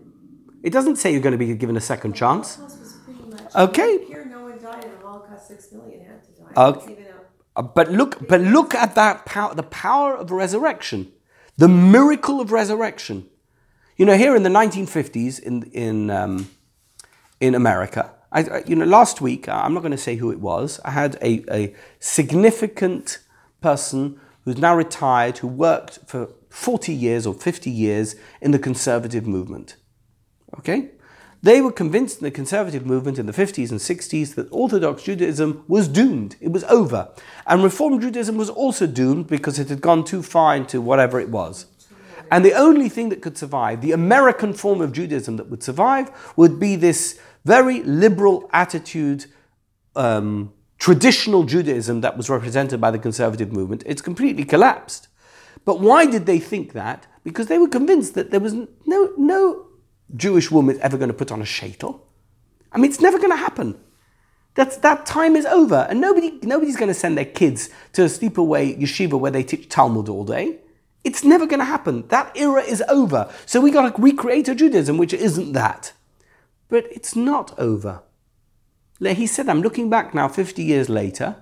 It doesn't say you're going to be given a second chance. Holocaust was pretty much. Okay. Here, no one died Holocaust. Six million had to die. Okay. It's even out. Uh, But look, but look at that power, the power of resurrection, the miracle of resurrection. You know, here in the 1950s in in um, in America, I, you know, last week uh, I'm not going to say who it was. I had a, a significant person who's now retired who worked for 40 years or 50 years in the conservative movement. Okay? They were convinced in the conservative movement in the 50s and 60s that Orthodox Judaism was doomed. It was over. And Reform Judaism was also doomed because it had gone too far into whatever it was. And the only thing that could survive, the American form of Judaism that would survive, would be this very liberal attitude, um, traditional Judaism that was represented by the conservative movement. It's completely collapsed. But why did they think that? Because they were convinced that there was no, no Jewish woman ever going to put on a shaitel. I mean, it's never going to happen. That's, that time is over, and nobody, nobody's going to send their kids to a sleepaway yeshiva where they teach Talmud all day. It's never going to happen. That era is over. So we got to recreate a Judaism which isn't that. But it's not over. He said, I'm looking back now 50 years later,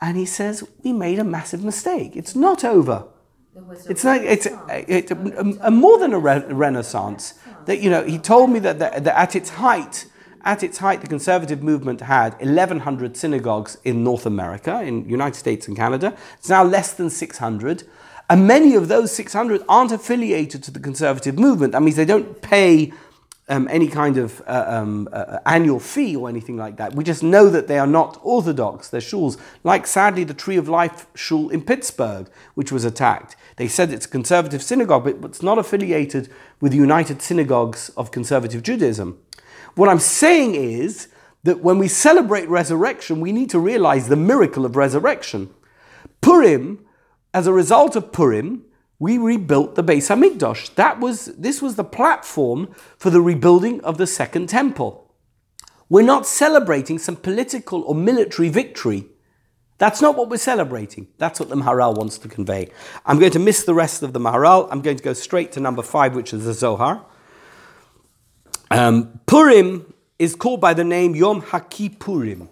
and he says, We made a massive mistake. It's not over. It's like it's it's a, a, a more than a re- renaissance. That you know, he told me that, that, that at its height, at its height, the conservative movement had 1,100 synagogues in North America, in United States and Canada. It's now less than 600, and many of those 600 aren't affiliated to the conservative movement. That means they don't pay um, any kind of uh, um, uh, annual fee or anything like that. We just know that they are not orthodox. They're shuls, like sadly the Tree of Life shul in Pittsburgh, which was attacked. They said it's a conservative synagogue, but it's not affiliated with the United Synagogues of Conservative Judaism. What I'm saying is that when we celebrate resurrection, we need to realize the miracle of resurrection. Purim, as a result of Purim, we rebuilt the Beis Hamikdash. That was this was the platform for the rebuilding of the second temple. We're not celebrating some political or military victory. That's not what we're celebrating. That's what the Maharal wants to convey. I'm going to miss the rest of the Maharal. I'm going to go straight to number five, which is the Zohar. Um, Purim is called by the name Yom HaKippurim.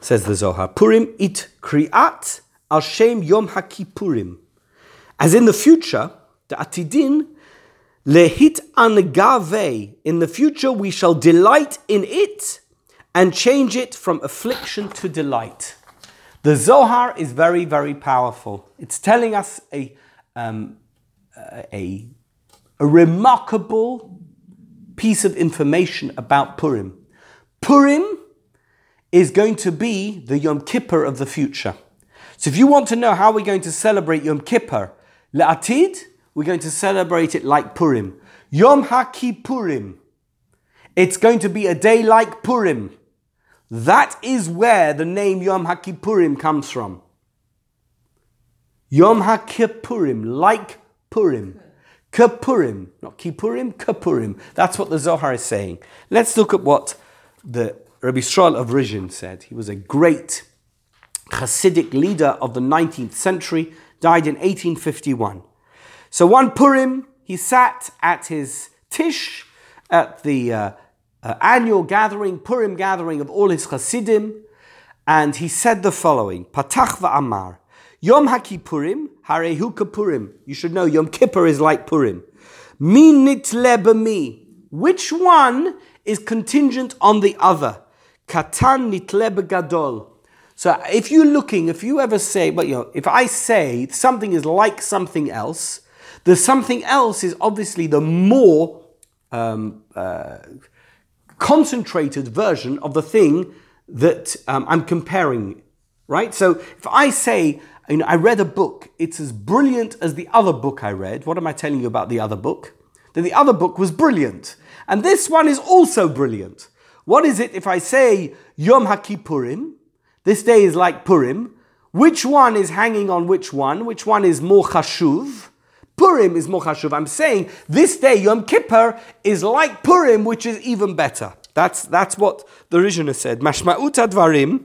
Says the Zohar. Purim it kriat al shem Yom HaKippurim. As in the future, the Atidin, lehit angave. In the future, we shall delight in it and change it from affliction to delight. The Zohar is very, very powerful. It's telling us a, um, a, a remarkable piece of information about Purim. Purim is going to be the Yom Kippur of the future. So if you want to know how we're going to celebrate Yom Kippur, La'atid, we're going to celebrate it like Purim. Yom HaKippurim. It's going to be a day like Purim. That is where the name Yom HaKippurim comes from. Yom HaKippurim, like Purim. Kippurim, not Kippurim, Kippurim. That's what the Zohar is saying. Let's look at what the Rabbi Yisroel of Rizhin said. He was a great Hasidic leader of the 19th century, died in 1851. So one Purim, he sat at his tish at the uh, uh, annual gathering, Purim gathering of all his Hasidim, and he said the following: Patach va'amar, Yom HaKippurim, Harehu Kippurim. You should know Yom Kippur is like Purim. Mi nitle mi. Which one is contingent on the other? Katan nitle gadol. So if you're looking, if you ever say, but you know, if I say something is like something else, the something else is obviously the more um, uh, concentrated version of the thing that um, I'm comparing, right? So if I say, you know, I read a book, it's as brilliant as the other book I read. What am I telling you about the other book? That the other book was brilliant. And this one is also brilliant. What is it if I say Yom HaKippurim? This day is like Purim. Which one is hanging on which one? Which one is more chashuv? Purim is more chashuv. I'm saying this day, Yom Kippur, is like Purim, which is even better. That's, that's what the Rizhiner said. Mashma'ut advarim,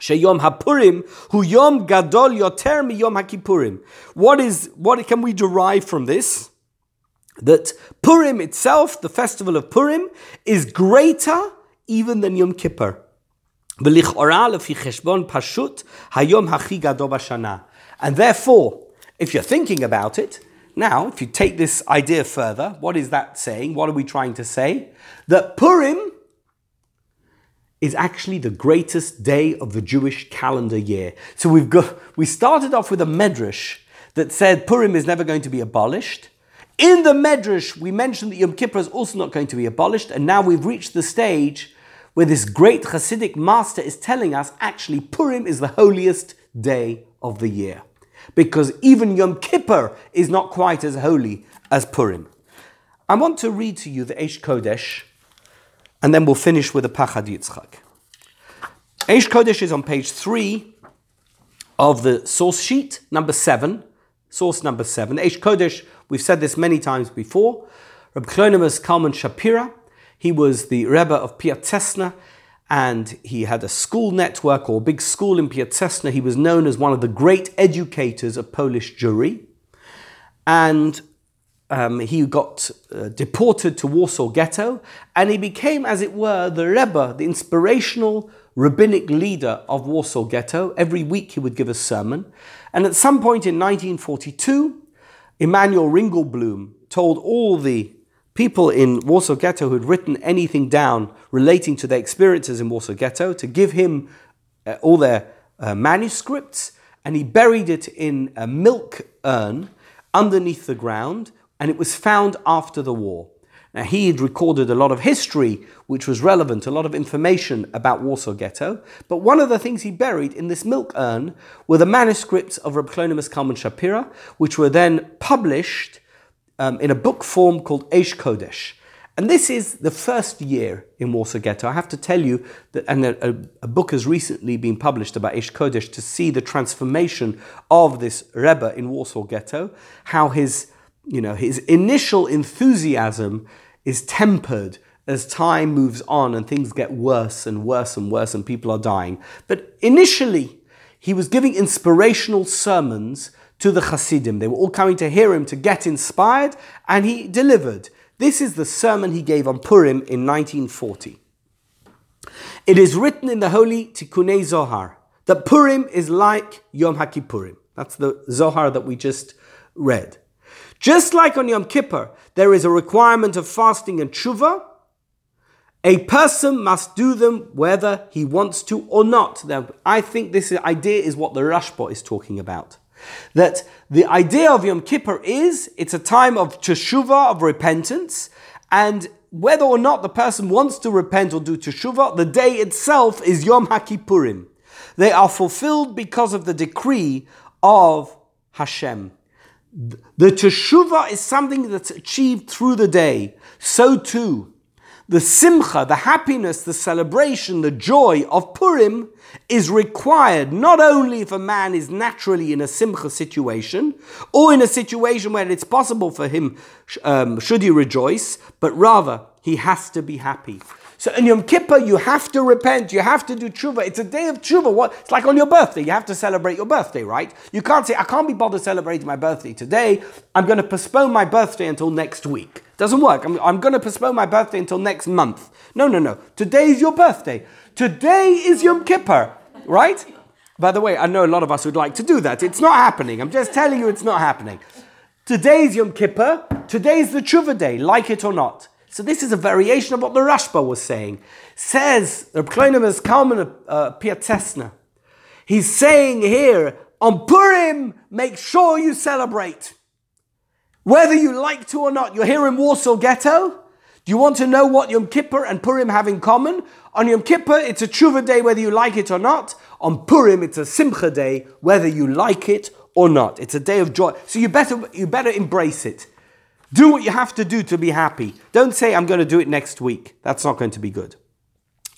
sheyom hapurim, hu yom gadol yoter mi yom hakippurim. What is, what can we derive from this? That Purim itself, the festival of Purim, is greater even than Yom Kippur. And therefore, if you're thinking about it, now, if you take this idea further, what is that saying? What are we trying to say? That Purim is actually the greatest day of the Jewish calendar year. So we've got we started off with a medrash that said Purim is never going to be abolished. In the medrash, we mentioned that Yom Kippur is also not going to be abolished, and now we've reached the stage where this great Hasidic master is telling us actually Purim is the holiest day of the year. Because even Yom Kippur is not quite as holy as Purim. I want to read to you the Eish Kodesh, and then we'll finish with the Pachad Yitzchak. Eish Kodesh is on page three of the source sheet, number seven, source number seven. Eish Kodesh, we've said this many times before. Reb Kalonymus Kalman Shapira, he was the Rebbe of Piasetzna, and he had a school network or a big school in Piasetzna. He was known as one of the great educators of Polish Jewry. And um, he got uh, deported to Warsaw Ghetto, and he became, as it were, the Rebbe, the inspirational rabbinic leader of Warsaw Ghetto. Every week he would give a sermon. And at some point in 1942, Emanuel Ringelblum told all the people in Warsaw Ghetto who had written anything down relating to their experiences in Warsaw Ghetto to give him uh, all their uh, manuscripts, and he buried it in a milk urn underneath the ground, and it was found after the war. Now, he had recorded a lot of history which was relevant, a lot of information about Warsaw Ghetto. But one of the things he buried in this milk urn were the manuscripts of Reb Kalman Shapira, which were then published um, in a book form called Eish Kodesh. And this is the first year in Warsaw Ghetto. I have to tell you that, and a, a book has recently been published about Eish Kodesh to see the transformation of this Rebbe in Warsaw Ghetto, how his, you know, his initial enthusiasm is tempered as time moves on and things get worse and worse and worse and people are dying. But initially, he was giving inspirational sermons to the Hasidim. They were all coming to hear him to get inspired, and he delivered. This is the sermon he gave on Purim in 1940. It is written in the holy Tikkunei Zohar that Purim is like Yom HaKippurim. That's the Zohar that we just read. Just like on Yom Kippur, there is a requirement of fasting and tshuva. A person must do them whether he wants to or not. Now, I think this idea is what the Rashba is talking about. That the idea of Yom Kippur is it's a time of teshuvah, of repentance, and whether or not the person wants to repent or do teshuvah, the day itself is Yom HaKippurim. They are fulfilled because of the decree of Hashem. The teshuvah is something that's achieved through the day. So too, the simcha, the happiness, the celebration, the joy of Purim is required not only if a man is naturally in a simcha situation or in a situation where it's possible for him, um, should he rejoice, but rather he has to be happy. So in Yom Kippur, you have to repent, you have to do tshuva. It's a day of tshuva. What? It's like on your birthday. You have to celebrate your birthday, right? You can't say, I can't be bothered celebrating my birthday today. I'm going to postpone my birthday until next week. Doesn't work. I'm, I'm going to postpone my birthday until next month. No, no, no. Today is your birthday. Today is Yom Kippur, right? By the way, I know a lot of us would like to do that. It's not happening. I'm just telling you it's not happening. Today's Yom Kippur. Today's the tshuva day, like it or not. So this is a variation of what the Rashba was saying. Says Reb Kalonymus Kalman uh, Piasetzna. He's saying here, on Purim, make sure you celebrate. Whether you like to or not, you're here in Warsaw Ghetto. Do you want to know what Yom Kippur and Purim have in common? On Yom Kippur, it's a tshuva day whether you like it or not. On Purim, it's a simcha day whether you like it or not. It's a day of joy. So you better, you better embrace it. Do what you have to do to be happy. Don't say, I'm going to do it next week. That's not going to be good.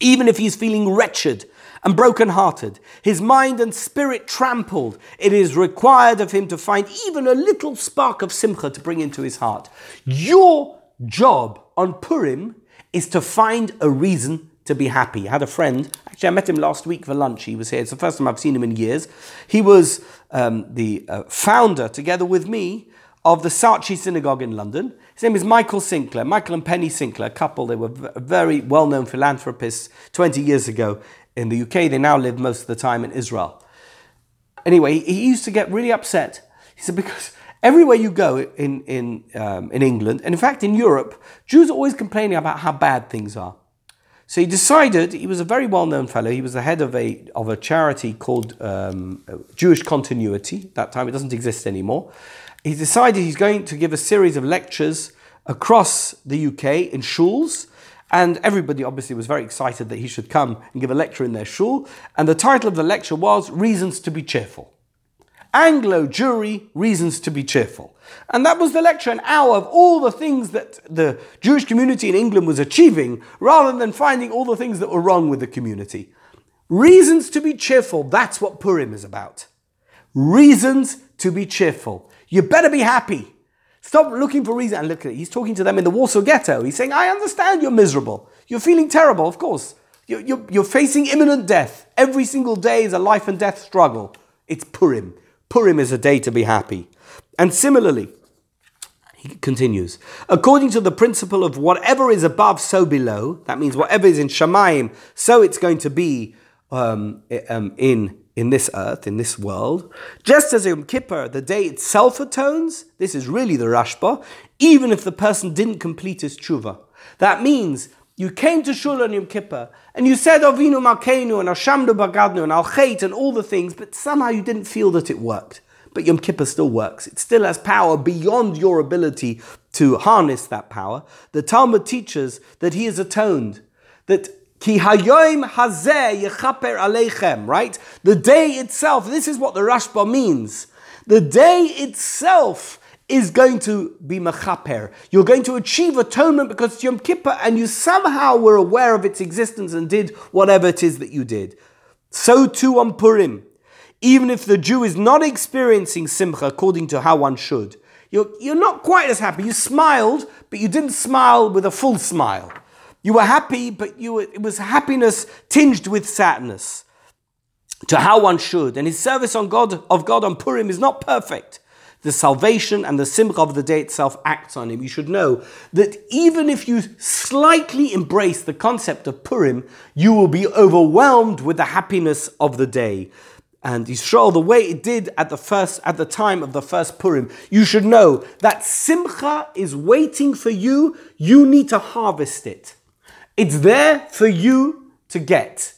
Even if he's feeling wretched and broken-hearted, his mind and spirit trampled, it is required of him to find even a little spark of simcha to bring into his heart. Your job on Purim is to find a reason to be happy. I had a friend, actually, I met him last week for lunch. He was here. It's the first time I've seen him in years. He was um, the uh, founder, together with me, of the Saatchi Synagogue in London. His name is Michael Sinclair, Michael and Penny Sinclair, a couple. They were very well known philanthropists 20 years ago in the UK. They now live most of the time in Israel. Anyway, he used to get really upset. He said, because everywhere you go in, in, um, in England, and in fact in Europe, Jews are always complaining about how bad things are. So he decided, he was a very well known fellow, he was the head of a, of a charity called um, Jewish Continuity. that time it doesn't exist anymore he decided he's going to give a series of lectures across the UK in shuls. And everybody obviously was very excited that he should come and give a lecture in their shul. And the title of the lecture was Reasons to be Cheerful. Anglo Jewry Reasons to be Cheerful. And that was the lecture, an hour of all the things that the Jewish community in England was achieving, rather than finding all the things that were wrong with the community. Reasons to be cheerful, that's what Purim is about. Reasons to be cheerful. You better be happy. Stop looking for reason. And look at it. He's talking to them in the Warsaw Ghetto. He's saying, I understand you're miserable. You're feeling terrible, of course. You're, you're, you're facing imminent death. Every single day is a life and death struggle. It's Purim. Purim is a day to be happy. And similarly, he continues, according to the principle of whatever is above, so below, that means whatever is in Shemaim, so it's going to be um, um, in in this earth, in this world. Just as Yom Kippur, the day itself atones, this is really the Rashba, even if the person didn't complete his tshuva. That means you came to Shul on Yom Kippur and you said Avinu Malkeinu and Hashamdu Bagadnu and Al Chait and all the things, but somehow you didn't feel that it worked. but Yom Kippur still works. It still has power beyond your ability to harness that power. The Talmud teaches that he has atoned, that Ki hayoim hazeh yechaper aleichem, right? The day itself, this is what the Rashba means. The day itself is going to be mechaper. You're going to achieve atonement because it's Yom Kippur and you somehow were aware of its existence and did whatever it is that you did. So too on Purim. Even if the Jew is not experiencing simcha according to how one should, you're, you're not quite as happy. You smiled, but you didn't smile with a full smile. You were happy, but you were, it was happiness tinged with sadness to how one should. And his service on God of God on Purim is not perfect. The salvation and the simcha of the day itself acts on him. You should know that even if you slightly embrace the concept of Purim, you will be overwhelmed with the happiness of the day. And Yisrael, the way it did at the first, at the time of the first Purim, you should know that simcha is waiting for you. You need to harvest it. It's there for you to get.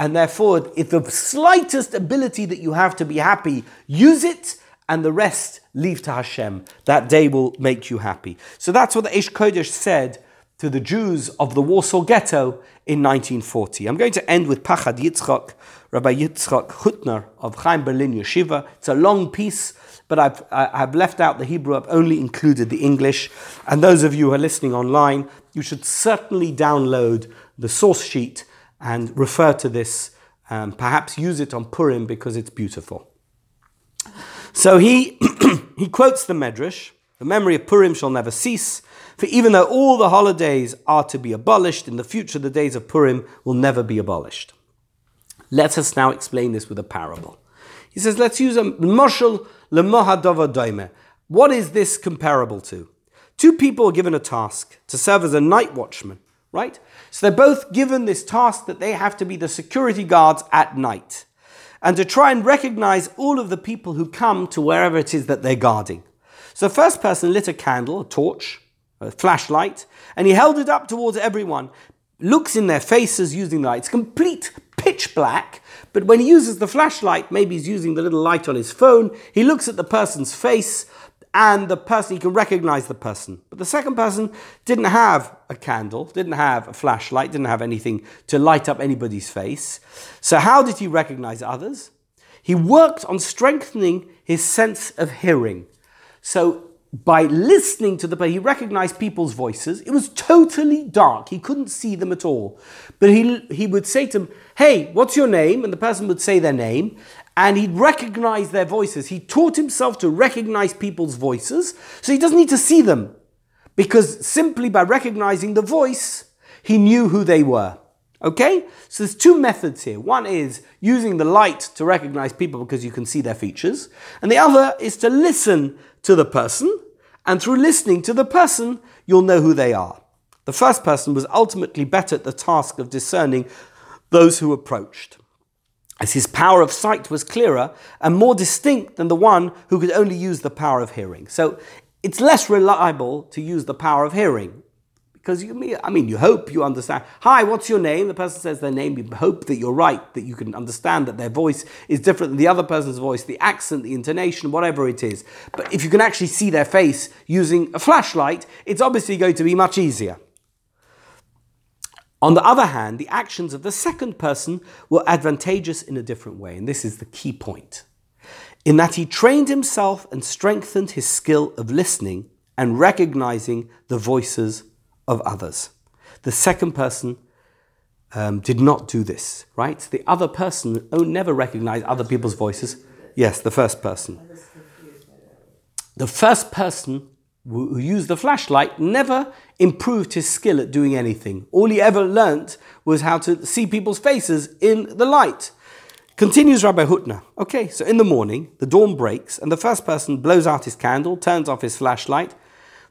And therefore, if the slightest ability that you have to be happy, use it, and the rest leave to Hashem. That day will make you happy. So that's what the Eish Kodesh said to the Jews of the Warsaw Ghetto in 1940. I'm going to end with Pachad Yitzchak, Rabbi Yitzchak Hutner of Chaim Berlin Yeshiva. It's a long piece, but I've, I've left out the Hebrew, I've only included the English. And those of you who are listening online, you should certainly download the source sheet and refer to this. Um, perhaps use it on Purim because it's beautiful. So he, he quotes the Medrash The memory of Purim shall never cease, for even though all the holidays are to be abolished, in the future the days of Purim will never be abolished. Let us now explain this with a parable. He says, let's use a moshel lemohadova doime. What is this comparable to? Two people are given a task to serve as a night watchman, right? So they're both given this task that they have to be the security guards at night and to try and recognize all of the people who come to wherever it is that they're guarding. So the first person lit a candle, a torch, a flashlight, and he held it up towards everyone, looks in their faces using the light. It's complete pitch black, but when he uses the flashlight, maybe he's using the little light on his phone, he looks at the person's face and the person, he can recognize the person. But the second person didn't have a candle, didn't have a flashlight, didn't have anything to light up anybody's face. So, how did he recognize others? He worked on strengthening his sense of hearing. So, by listening to the he recognized people's voices. It was totally dark. He couldn't see them at all. But he, he would say to them, Hey, what's your name? And the person would say their name and he'd recognize their voices. He taught himself to recognize people's voices, so he doesn't need to see them, because simply by recognizing the voice, he knew who they were. Okay? So there's two methods here. One is using the light to recognize people because you can see their features, and the other is to listen to the person, and through listening to the person, you'll know who they are. The first person was ultimately better at the task of discerning those who approached as his power of sight was clearer and more distinct than the one who could only use the power of hearing. So it's less reliable to use the power of hearing. Because you, mean, I mean, you hope you understand. Hi, what's your name? The person says their name. You hope that you're right, that you can understand that their voice is different than the other person's voice, the accent, the intonation, whatever it is. But if you can actually see their face using a flashlight, it's obviously going to be much easier. On the other hand, the actions of the second person were advantageous in a different way, and this is the key point. In that he trained himself and strengthened his skill of listening and recognizing the voices of others. The second person um, did not do this, right? The other person oh, never recognized other people's voices. Yes, the first person. The first person who used the flashlight never improved his skill at doing anything. All he ever learnt was how to see people's faces in the light. Continues Rabbi Hutner. Okay, so in the morning, the dawn breaks, and the first person blows out his candle, turns off his flashlight.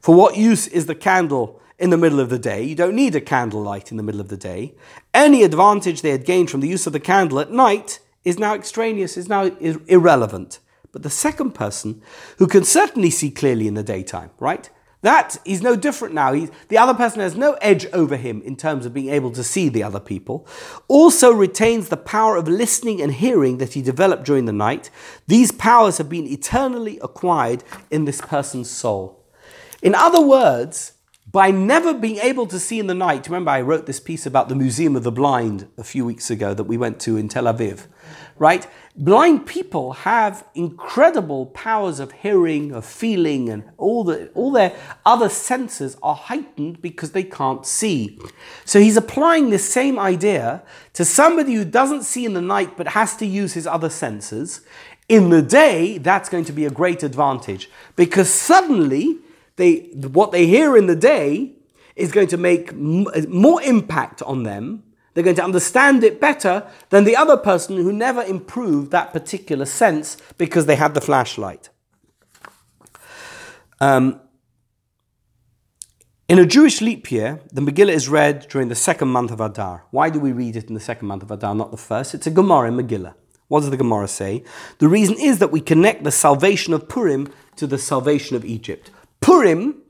For what use is the candle in the middle of the day? You don't need a candlelight in the middle of the day. Any advantage they had gained from the use of the candle at night is now extraneous, is now irrelevant. But the second person, who can certainly see clearly in the daytime, right? That is no different now. He's, the other person has no edge over him in terms of being able to see the other people. Also retains the power of listening and hearing that he developed during the night. These powers have been eternally acquired in this person's soul. In other words, by never being able to see in the night, remember I wrote this piece about the Museum of the Blind a few weeks ago that we went to in Tel Aviv, right? Blind people have incredible powers of hearing, of feeling, and all, the, all their other senses are heightened because they can't see. So he's applying this same idea to somebody who doesn't see in the night but has to use his other senses. In the day, that's going to be a great advantage because suddenly they, what they hear in the day is going to make m- more impact on them they're going to understand it better than the other person who never improved that particular sense because they had the flashlight. Um, in a Jewish leap year, the Megillah is read during the second month of Adar. Why do we read it in the second month of Adar, not the first? It's a Gemara in Megillah. What does the Gemara say? The reason is that we connect the salvation of Purim to the salvation of Egypt. Purim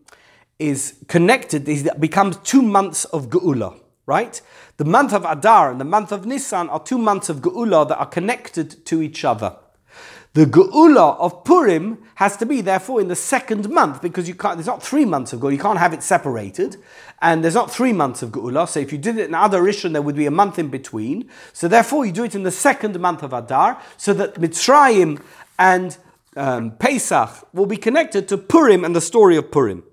is connected, it becomes two months of Geula right? The month of Adar and the month of Nisan are two months of Geula that are connected to each other. The Geula of Purim has to be therefore in the second month because you can't, there's not three months of Geula, you can't have it separated. And there's not three months of Geula, so if you did it in Adar Rishon, there would be a month in between. So therefore you do it in the second month of Adar so that Mitzrayim and um, Pesach will be connected to Purim and the story of Purim.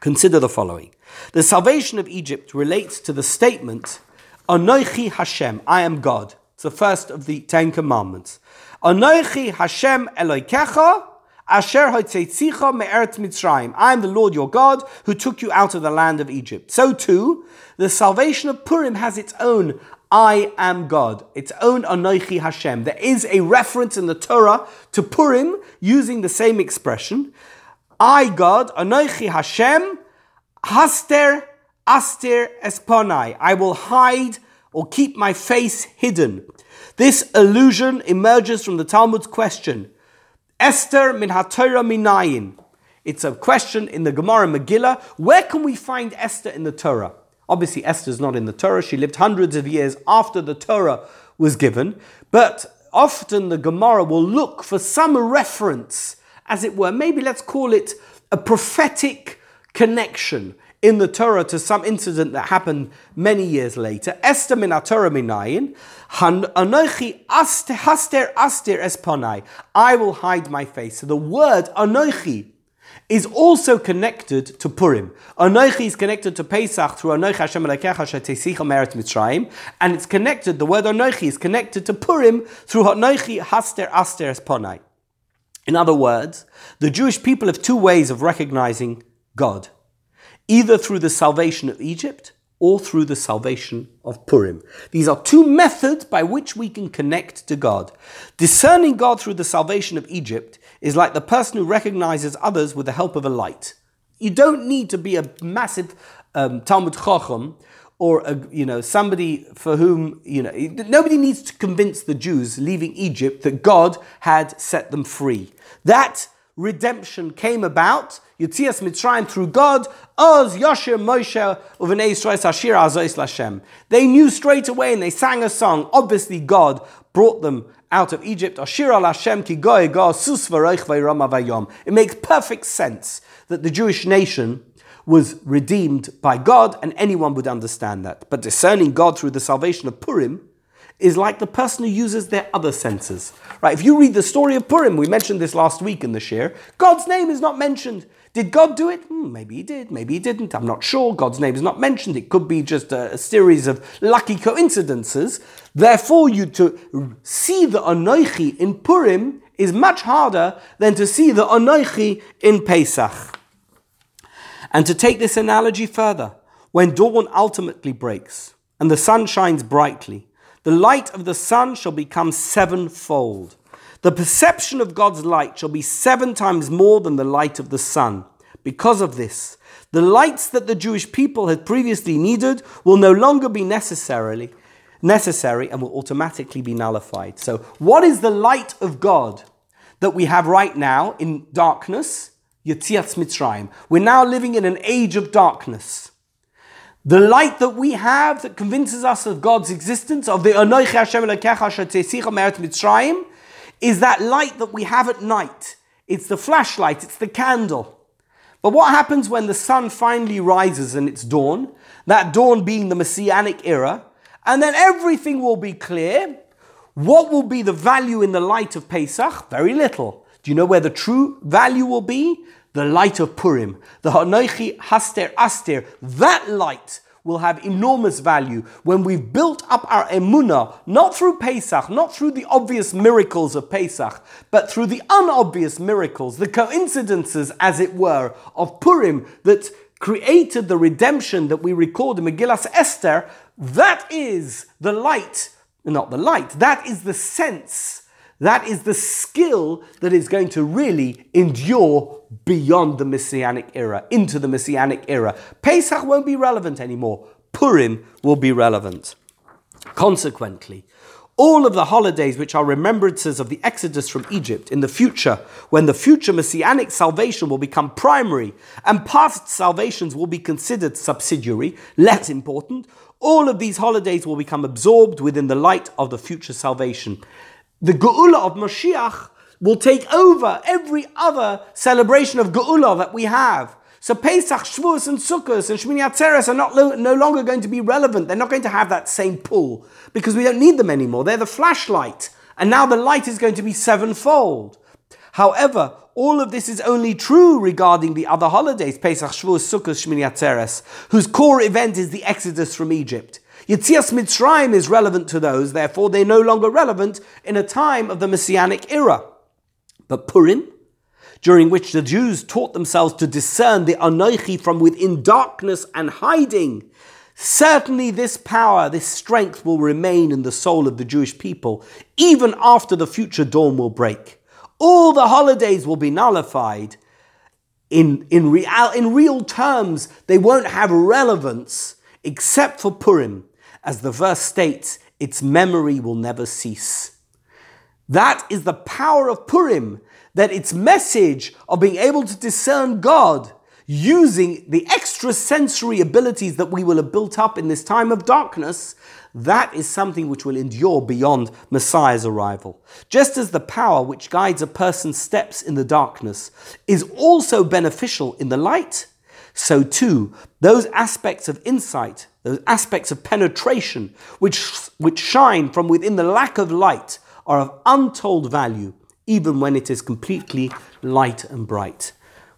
Consider the following. The salvation of Egypt relates to the statement, Anoichi Hashem, I am God. It's the first of the Ten Commandments. Anoichi Hashem Eloikecha, Asher Mitzrayim. I am the Lord your God who took you out of the land of Egypt. So too, the salvation of Purim has its own I am God, its own Anoichi Hashem. There is a reference in the Torah to Purim using the same expression. I, God, Anoichi Hashem, Haster aster esponai. I will hide or keep my face hidden. This allusion emerges from the Talmud's question. Esther min haTorah minayin. It's a question in the Gemara Megillah. Where can we find Esther in the Torah? Obviously, Esther's not in the Torah. She lived hundreds of years after the Torah was given. But often the Gemara will look for some reference, as it were. Maybe let's call it a prophetic connection in the Torah to some incident that happened many years later. Esther min Torah minayin, anochi haster aster esponai. I will hide my face. So the word anochi is also connected to Purim. Anochi is connected to Pesach through Anochi Hashem Elekecha Shetesicha Meret Mitzrayim, and it's connected. The word Anochi is connected to Purim through Anochi Haster Aster Esponai. In other words, the Jewish people have two ways of recognizing God either through the salvation of Egypt or through the salvation of Purim. These are two methods by which we can connect to God. Discerning God through the salvation of Egypt is like the person who recognizes others with the help of a light. You don't need to be a massive um, Talmud Chacham or a, you know somebody for whom you know nobody needs to convince the Jews leaving Egypt that God had set them free. That redemption came about Yitzias Mitzrayim through God. Oz Yashir Moshe Uvenei Yisrael Hashir Azois Lashem. They knew straight away and they sang a song. Obviously, God brought them out of Egypt. Ashir al Hashem ki vayom. It makes perfect sense that the Jewish nation was redeemed by God, and anyone would understand that. But discerning God through the salvation of Purim is like the person who uses their other senses. Right? If you read the story of Purim, we mentioned this last week in the shiur, God's name is not mentioned. Did God do it? Hmm, maybe he did, maybe he didn't. I'm not sure. God's name is not mentioned. It could be just a, a series of lucky coincidences. Therefore, you to see the Anoichi in Purim is much harder than to see the Anoichi in Pesach. And to take this analogy further, when dawn ultimately breaks and the sun shines brightly, the light of the sun shall become sevenfold. The perception of God's light shall be seven times more than the light of the sun. Because of this, the lights that the Jewish people had previously needed will no longer be necessarily necessary and will automatically be nullified. So, what is the light of God that we have right now in darkness? Yetzias Mitzrayim. We're now living in an age of darkness. The light that we have that convinces us of God's existence, of the Anoich Hashem Elokecha Shetzicha Me'eret Mitzrayim, is that light that we have at night. It's the flashlight, it's the candle. But what happens when the sun finally rises and it's dawn? That dawn being the Messianic era, and then everything will be clear. What will be the value in the light of Pesach? Very little. Do you know where the true value will be? The light of Purim, the Hanoichi Haster Aster, that light will have enormous value when we've built up our emunah, not through Pesach, not through the obvious miracles of Pesach, but through the unobvious miracles, the coincidences, as it were, of Purim that created the redemption that we record in Megillas Esther. That is the light, not the light, that is the sense that is the skill that is going to really endure beyond the Messianic era, into the Messianic era. Pesach won't be relevant anymore. Purim will be relevant. Consequently, all of the holidays which are remembrances of the exodus from Egypt in the future, when the future messianic salvation will become primary and past salvations will be considered subsidiary, less important, all of these holidays will become absorbed within the light of the future salvation the Geula of Mashiach will take over every other celebration of Geula that we have. So Pesach, Shavuos, and Sukkot and Shmini Atzeres are not lo- no longer going to be relevant. They're not going to have that same pull because we don't need them anymore. They're the flashlight, and now the light is going to be sevenfold. However, all of this is only true regarding the other holidays, Pesach, Shavuos, Sukkot, Shmini Atzeres, whose core event is the exodus from Egypt. Yitzias Mitzrayim is relevant to those, therefore they're no longer relevant in a time of the Messianic era. But Purim, during which the Jews taught themselves to discern the Anoichi from within darkness and hiding, certainly this power, this strength will remain in the soul of the Jewish people, even after the future dawn will break. All the holidays will be nullified. In, in, real, in real terms, they won't have relevance except for Purim, as the verse states, its memory will never cease. That is the power of Purim, that its message of being able to discern God using the extrasensory abilities that we will have built up in this time of darkness, that is something which will endure beyond Messiah's arrival. Just as the power which guides a person's steps in the darkness is also beneficial in the light, so too, those aspects of insight, those aspects of penetration, which, which shine from within the lack of light, are of untold value, even when it is completely light and bright.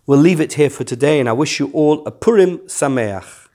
We'll leave it here for today, and I wish you all a Purim Sameach.